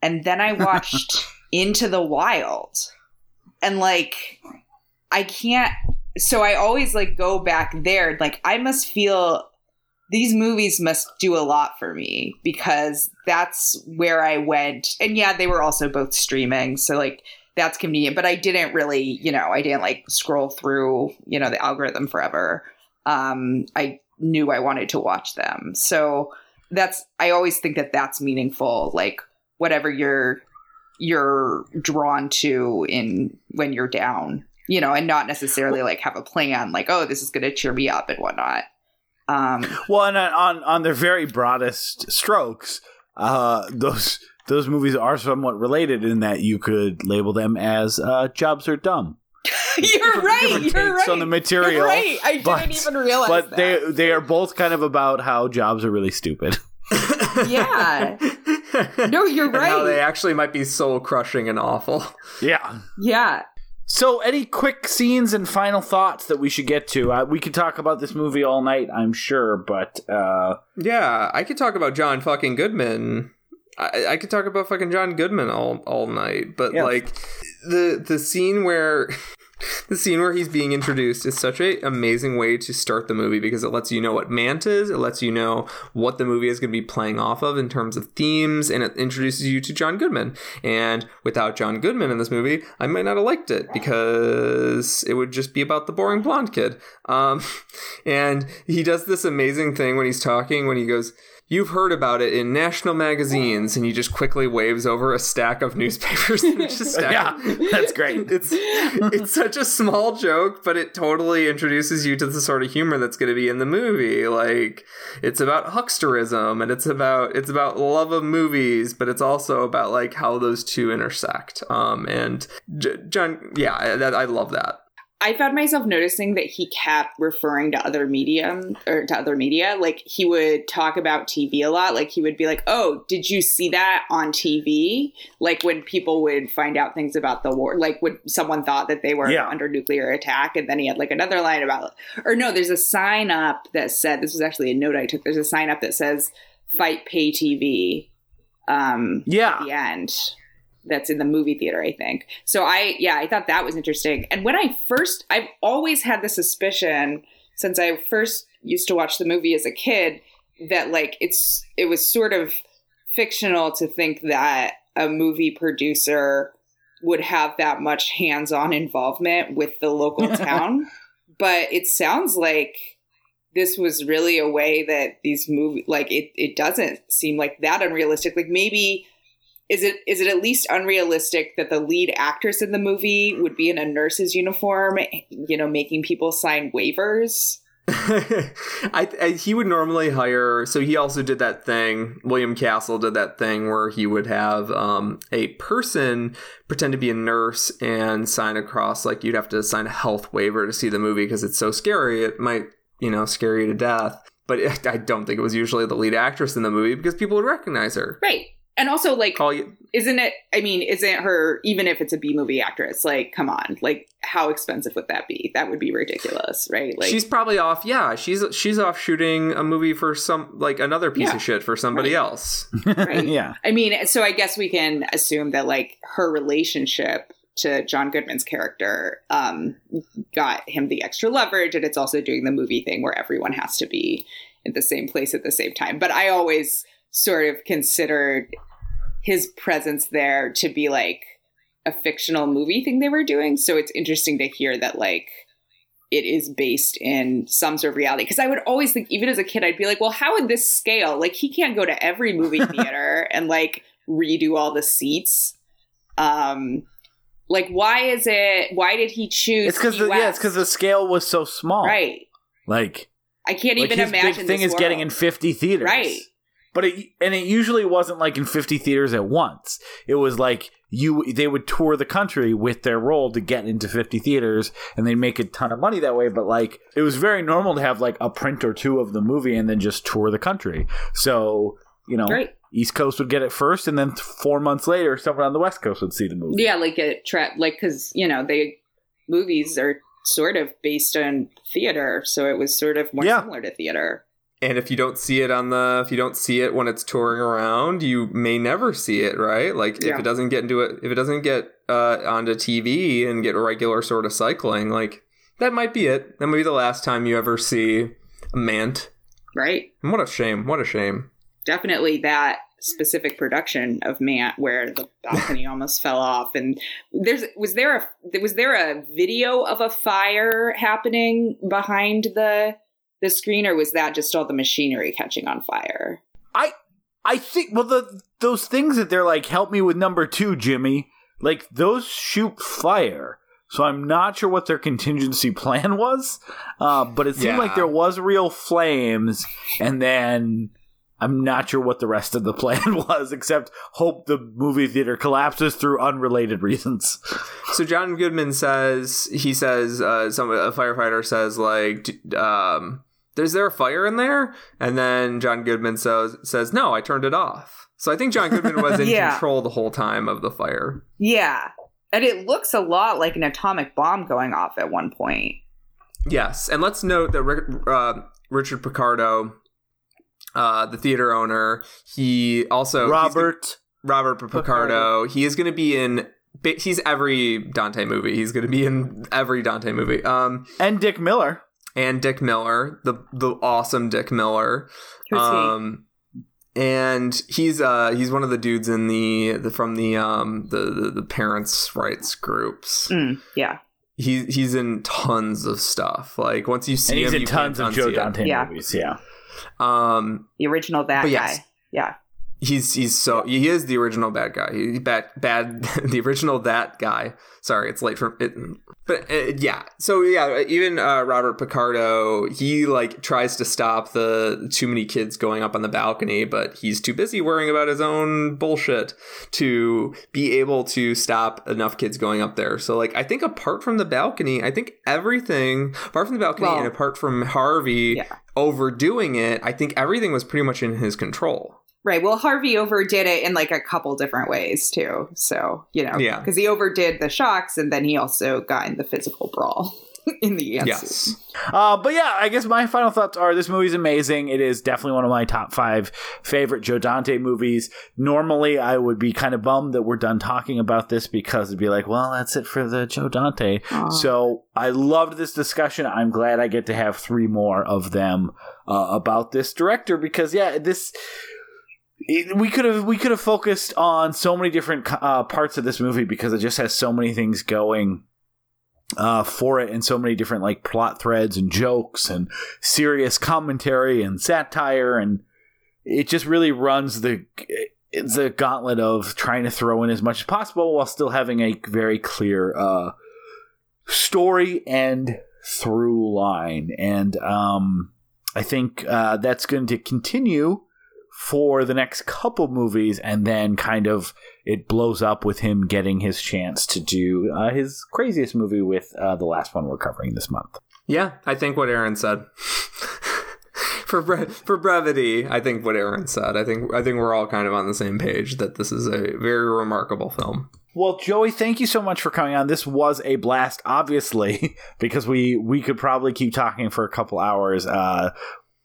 and then I watched Into the Wild. And like, I can't, so I always like go back there. Like, I must feel these movies must do a lot for me because that's where I went. And yeah, they were also both streaming. So like, that's convenient, but I didn't really, you know, I didn't like scroll through, you know, the algorithm forever. Um, I knew I wanted to watch them. So that's, I always think that that's meaningful. Like, whatever you're, you're drawn to in when you're down, you know, and not necessarily like have a plan, like, oh, this is going to cheer me up and whatnot. Um, Well, and on on, on their very broadest strokes, uh, those those movies are somewhat related in that you could label them as uh, jobs are dumb. you're right. different You're right. on the material, You're right. I but- didn't even realize but that. they they are both kind of about how jobs are really stupid. Yeah. No, you're And how right. they actually might be soul crushing and awful. yeah. yeah. So, any quick scenes and final thoughts that we should get to? Uh, we could talk about this movie all night, I'm sure, but uh, Yeah, I could talk about John fucking Goodman. I, I could talk about fucking John Goodman all all night, but Yeah. like the the scene where the scene where he's being introduced is such a amazing way to start the movie because it lets you know what Mant is, it lets you know what the movie is going to be playing off of in terms of themes, and it introduces you to John Goodman. And without John Goodman in this movie, I might not have liked it because it would just be about the boring blonde kid. Um, and he does this amazing thing when he's talking when he goes. You've heard about it in national magazines, and he just quickly waves over a stack of newspapers. and it's just stack yeah, that's great. it's it's such a small joke, but it totally introduces you to the sort of humor that's going to be in the movie. Like it's about hucksterism and it's about it's about love of movies, but it's also about like how those two intersect. Um, and J- John, yeah, I love that. I found myself noticing that he kept referring to other medium or to other media. Like he would talk about TV a lot. Like he would be like, "Oh, did you see that on TV?" Like when people would find out things about the war, like when someone thought that they were Yeah. under nuclear attack, and then he had like another line about, or no, there's a sign up that said this was actually a note I took. There's a sign up that says "Fight Pay TV." Um, Yeah. at the end that's in the movie theater i think. So i yeah i thought that was interesting. And when i first i've always had the suspicion since i first used to watch the movie as a kid that like it's it was sort of fictional to think that a movie producer would have that much hands-on involvement with the local town. But it sounds like this was really a way that these movie like it, it doesn't seem like that unrealistic. Like maybe is it is it at least unrealistic that the lead actress in the movie would be in a nurse's uniform you know making people sign waivers I, I he would normally hire. So he also did that thing. William Castle did that thing where he would have um, a person pretend to be a nurse and sign across like you'd have to sign a health waiver to see the movie because it's so scary. It might you know scare you to death. But I don't think it was usually the lead actress in the movie because people would recognize her. right and also like Call you. isn't it i mean isn't her even if it's a b movie actress like come on like how expensive would that be that would be ridiculous right like she's probably off. Yeah, she's she's off shooting a movie for some like another piece Yeah. of shit for somebody Right. else. Right. yeah. I mean, so I guess we can assume that like her relationship to John Goodman's character um, got him the extra leverage, and it's also doing the movie thing where everyone has to be in the same place at the same time. But I always sort of considered his presence there to be like a fictional movie thing they were doing. So it's interesting to hear that like it is based in some sort of reality. Because I would always think, even as a kid, I'd be like, well, how would this scale? Like, he can't go to every movie theater and like redo all the seats. Um, like, why is it? Why did he choose? It's because yeah, it's because the scale was so small. right. Like, I can't like even imagine. big thing is getting in 50 theaters. Right. But it and it usually wasn't like in 50 theaters at once. It was like you they would tour the country with their role to get into 50 theaters and they'd make a ton of money that way, but like it was very normal to have like a print or two of the movie and then just tour the country. So, you know, Right. East Coast would get it first, and then th- four months later, someone on the West Coast would see the movie. Yeah, like a trap, like because you know they movies are sort of based on theater, so it was sort of more Yeah. similar to theater. And if you don't see it on the, if you don't see it when it's touring around, you may never see it, right? Like if it doesn't get into it, if it doesn't get uh, onto TV and get regular sort of cycling, like that might be it. That might be the last time you ever see a Mant. Right? And what a shame! What a shame. Definitely that specific production of Mant where the balcony almost fell off and there's was there a was there a video of a fire happening behind the the screen or was that just all the machinery catching on fire I I think well the those things that they're like, help me with number two, Jimmy. Like those shoot fire. So I'm not sure what their contingency plan was, uh, but it seemed Yeah. like there was real flames, and then I'm not sure what the rest of the plan was, except hope the movie theater collapses through unrelated reasons. So John Goodman says he says uh, some a firefighter says like um, there's there a fire in there and then John Goodman says says no I turned it off. So I think John Goodman was in Yeah. control the whole time of the fire. yeah and it looks a lot like an atomic bomb going off at one point Yes, and let's note that Rick, uh, Richard Picardo, uh, the theater owner, he also Robert, Robert Picardo, he is going to be in. He's every Dante movie. He's going to be in every Dante movie. Um, and Dick Miller. And Dick Miller, the the awesome Dick Miller. Um, and he's uh he's one of the dudes in the, the from the um the, the the parents rights groups. Mm, yeah He he's in tons of stuff. Like once you see And he's him, in you tons can't of Joe. Dante Yeah. movies. Yeah. Um, the original that But yes. guy yeah he's he's so he is the original bad guy. He bad bad the original that guy. Sorry, it's late for it. But uh, yeah, so yeah, even uh, Robert Picardo, he like tries to stop the too many kids going up on the balcony, but he's too busy worrying about his own bullshit to be able to stop enough kids going up there. So like, I think apart from the balcony, I think everything apart from the balcony Well- and apart from Harvey Yeah. overdoing it, I think everything was pretty much in his control. Right. Well, Harvey overdid it in like a couple different ways too. So, you know, Yeah. because he overdid the shocks and then he also got in the physical brawl in the ants. Yes. Uh, but yeah, I guess my final thoughts are this movie's amazing. It is definitely one of my top five favorite Joe Dante movies. Normally, I would be kind of bummed that we're done talking about this because it'd be like, well, that's it for the Joe Dante. Aw. So I loved this discussion. I'm glad I get to have three more of them uh, about this director because yeah, this. We could have we could have focused on so many different uh, parts of this movie because it just has so many things going uh, for it and so many different like plot threads and jokes and serious commentary and satire and it just really runs the the gauntlet of trying to throw in as much as possible while still having a very clear uh, story and through line. And um, I think uh, that's going to continue for the next couple movies and then kind of it blows up with him getting his chance to do uh, his craziest movie with uh, the last one we're covering this month. Yeah, I think what Aaron said. for bre- for brevity, I think what Aaron said. I think I think we're all kind of on the same page that this is a very remarkable film. Well, Joey, thank you so much for coming on. This was a blast, obviously, because we we could probably keep talking for a couple hours. Uh,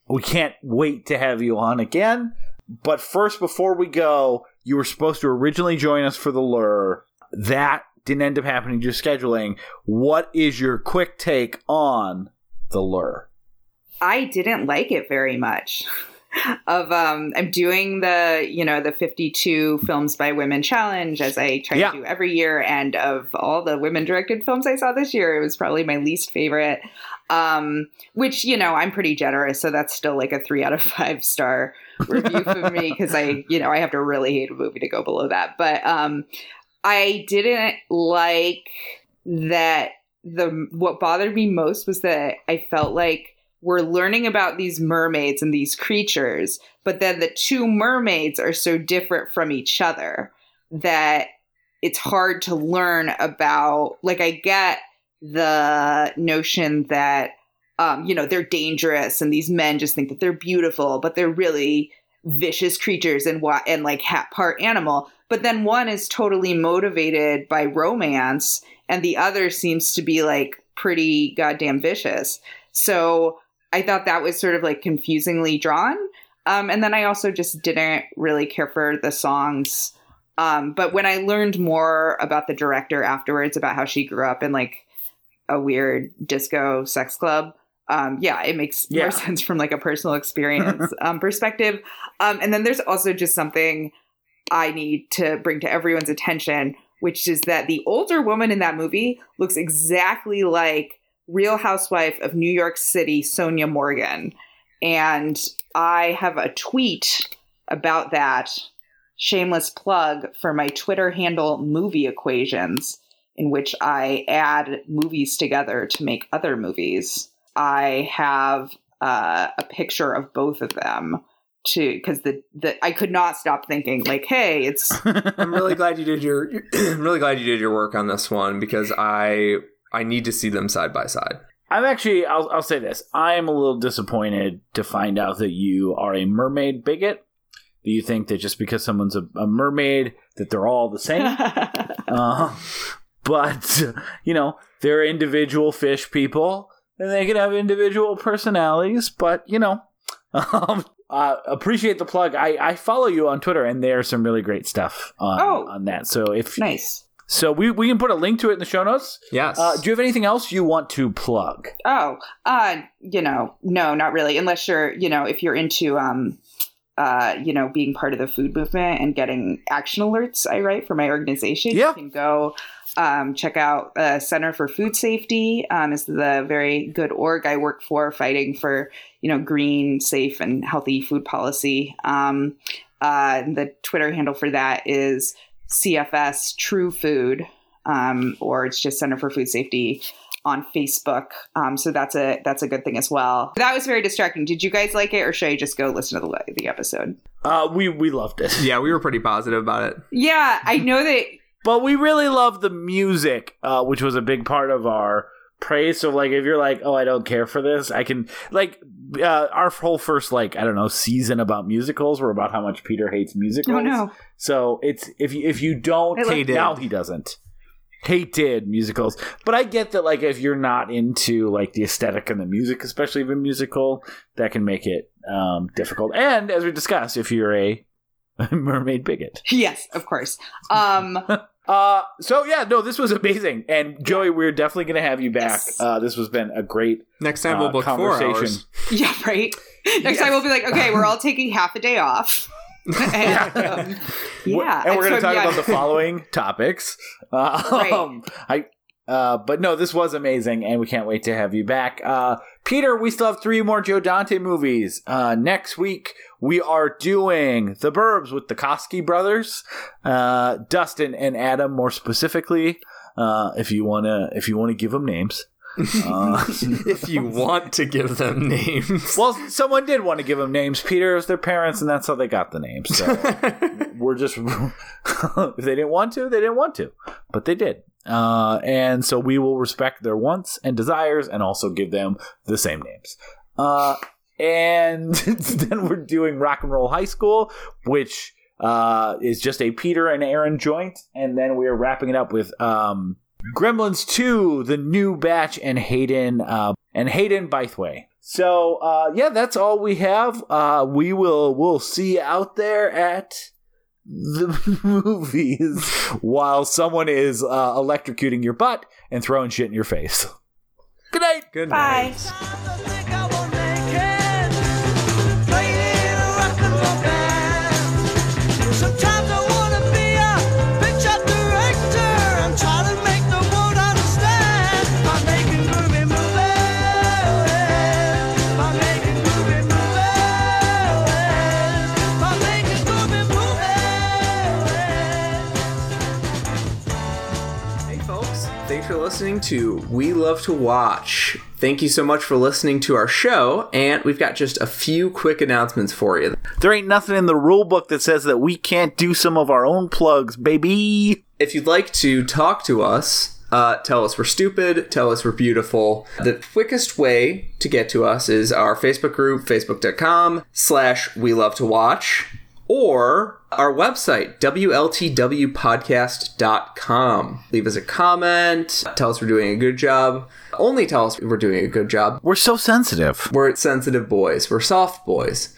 we can't wait to have you on again. But first, before we go, you were supposed to originally join us for the lure. That didn't end up happening due to scheduling. What is your quick take on the lure? I didn't like it very much. of um I'm doing the, you know, the 52 films by women challenge as I try Yeah. to do every year and of all the women directed films I saw this year, it was probably my least favorite. Um which, you know, I'm pretty generous, so that's still like a 3 out of 5 star review for me cuz I, you know, I have to really hate a movie to go below that. But um I didn't like that the what bothered me most was that I felt like we're learning about these mermaids and these creatures, but then the two mermaids are so different from each other that it's hard to learn about. Like, I get the notion that, um, you know, they're dangerous and these men just think that they're beautiful, but they're really vicious creatures and what and like ha- part animal. But then one is totally motivated by romance and the other seems to be like pretty goddamn vicious. So i thought that was sort of like confusingly drawn. Um, and then i also just didn't really care for the songs. Um, but when i learned more about the director afterwards about how she grew up in like a weird disco sex club um, yeah, it makes Yeah. more sense from like a personal experience um, perspective. Um, and then there's also just something I need to bring to everyone's attention, which is that the older woman in that movie looks exactly like Real Housewife of New York City, Sonja Morgan. And I have a tweet about that shameless plug for my Twitter handle, Movie Equations, in which I add movies together to make other movies. I have uh, a picture of both of them to because the, the I could not stop thinking like, hey, it's I'm really glad you did your. I'm really glad you did your work on this one because I I need to see them side by side. I'm actually, I'll, I'll say this. I am a little disappointed to find out that you are a mermaid bigot. Do you think that just because someone's a, a mermaid, that they're all the same? uh, but, you know, they're individual fish people, and they can have individual personalities, but, you know, um, uh, appreciate the plug. I, I follow you on Twitter, and there's some really great stuff on, Oh. on that. So if nice. so, we, we can put a link to it in the show notes. Yes. Uh, do you have anything else you want to plug? Oh, uh, you know, no, not really. Unless you're, you know, if you're into, um, uh, you know, being part of the food movement and getting action alerts, I write for my organization. Yeah. You can go um, check out uh, Center for Food Safety. Um, is the very good org I work for, fighting for you know green, safe, and healthy food policy. Um, uh, the Twitter handle for that is CFS True Food, um, or it's just Center for Food Safety on Facebook. Um, so that's a that's a good thing as well. That was very distracting. Did you guys like it, or should I just go listen to the the episode? Uh, we we loved it. yeah, we were pretty positive about it. Yeah, I know that. But we really love the music, uh, which was a big part of our praise. So, like, if you're like, "Oh, I don't care for this," I can like uh, our whole first like I don't know season about musicals were about how much Peter hates musicals. Oh no, So it's if you if you don't hate now he doesn't hated musicals. But I get that like if you're not into like the aesthetic and the music, especially of a musical, that can make it um, difficult. And as we discussed, if you're a mermaid bigot. yes, of course. Um, Uh, so yeah, no, this was amazing, and Joey, we're definitely gonna have you back. Yes. Uh, this has been a great Next time uh, we'll book four conversation. hours. yeah, right. Next time we'll be like, okay, we're all taking half a day off. and, um, yeah, and we're gonna so, talk yeah. about the following topics. Uh, Right. um, I, uh, but no, this was amazing, and we can't wait to have you back. Uh, Peter, we still have three more Joe Dante movies. Uh, next week we are doing The Burbs with the Koski brothers, uh, Dustin and Adam, more specifically. Uh, if you wanna, if you wanna give them names. Uh, if you want to give them names. well, someone did want to give them names. Peter is their parents, and that's how they got the names. So we're just if they didn't want to, they didn't want to, but they did. Uh, and so we will respect their wants and desires, and also give them the same names. Uh, and then we're doing Rock and Roll High School, which uh, is just a Peter and Aaron joint, and then we are wrapping it up with um, Gremlins 2, the new batch, and Hayden uh, and Hayden Bythway. So uh, yeah, that's all we have. Uh, we will we'll see you out there at the movies while someone is uh, electrocuting your butt and throwing shit in your face. Good night. Good night. Sometimes listening to We Love to Watch. Thank you so much for listening to our show, and we've got just a few quick announcements for you. There ain't nothing in the rule book that says that we can't do some of our own plugs, baby. If you'd like to talk to us, Uh, tell us we're stupid. Tell us we're beautiful. The quickest way to get to us is our Facebook group, facebook.com slash we love to watch, or our website, WLTWpodcast.com. Leave us a comment. Tell us we're doing a good job. Only tell us we're doing a good job. We're so sensitive. We're sensitive boys. We're soft boys.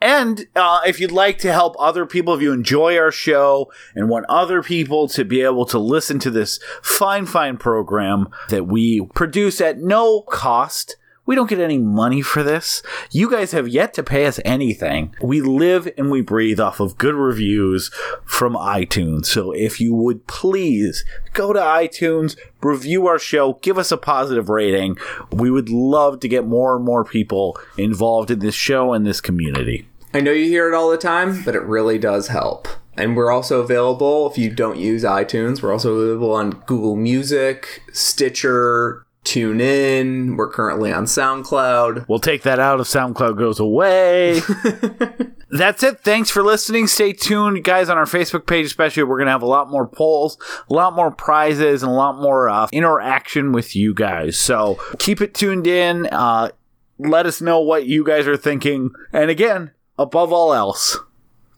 And uh, if you'd like to help other people, if you enjoy our show and want other people to be able to listen to this fine, fine program that we produce at no cost, we don't get any money for this. You guys have yet to pay us anything. We live and we breathe off of good reviews from iTunes. So if you would please go to iTunes, review our show, give us a positive rating. We would love to get more and more people involved in this show and this community. I know you hear it all the time, but it really does help. And we're also available if you don't use iTunes. We're also available on Google Music, Stitcher, TuneIn. We're currently on SoundCloud. We'll take that out if SoundCloud goes away. That's it. Thanks for listening. Stay tuned, guys, on our Facebook page, especially. We're going to have a lot more polls, a lot more prizes, and a lot more uh, interaction with you guys. So keep it tuned in. Uh, let us know what you guys are thinking. And again, above all else,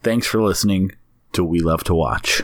thanks for listening to We Love to Watch.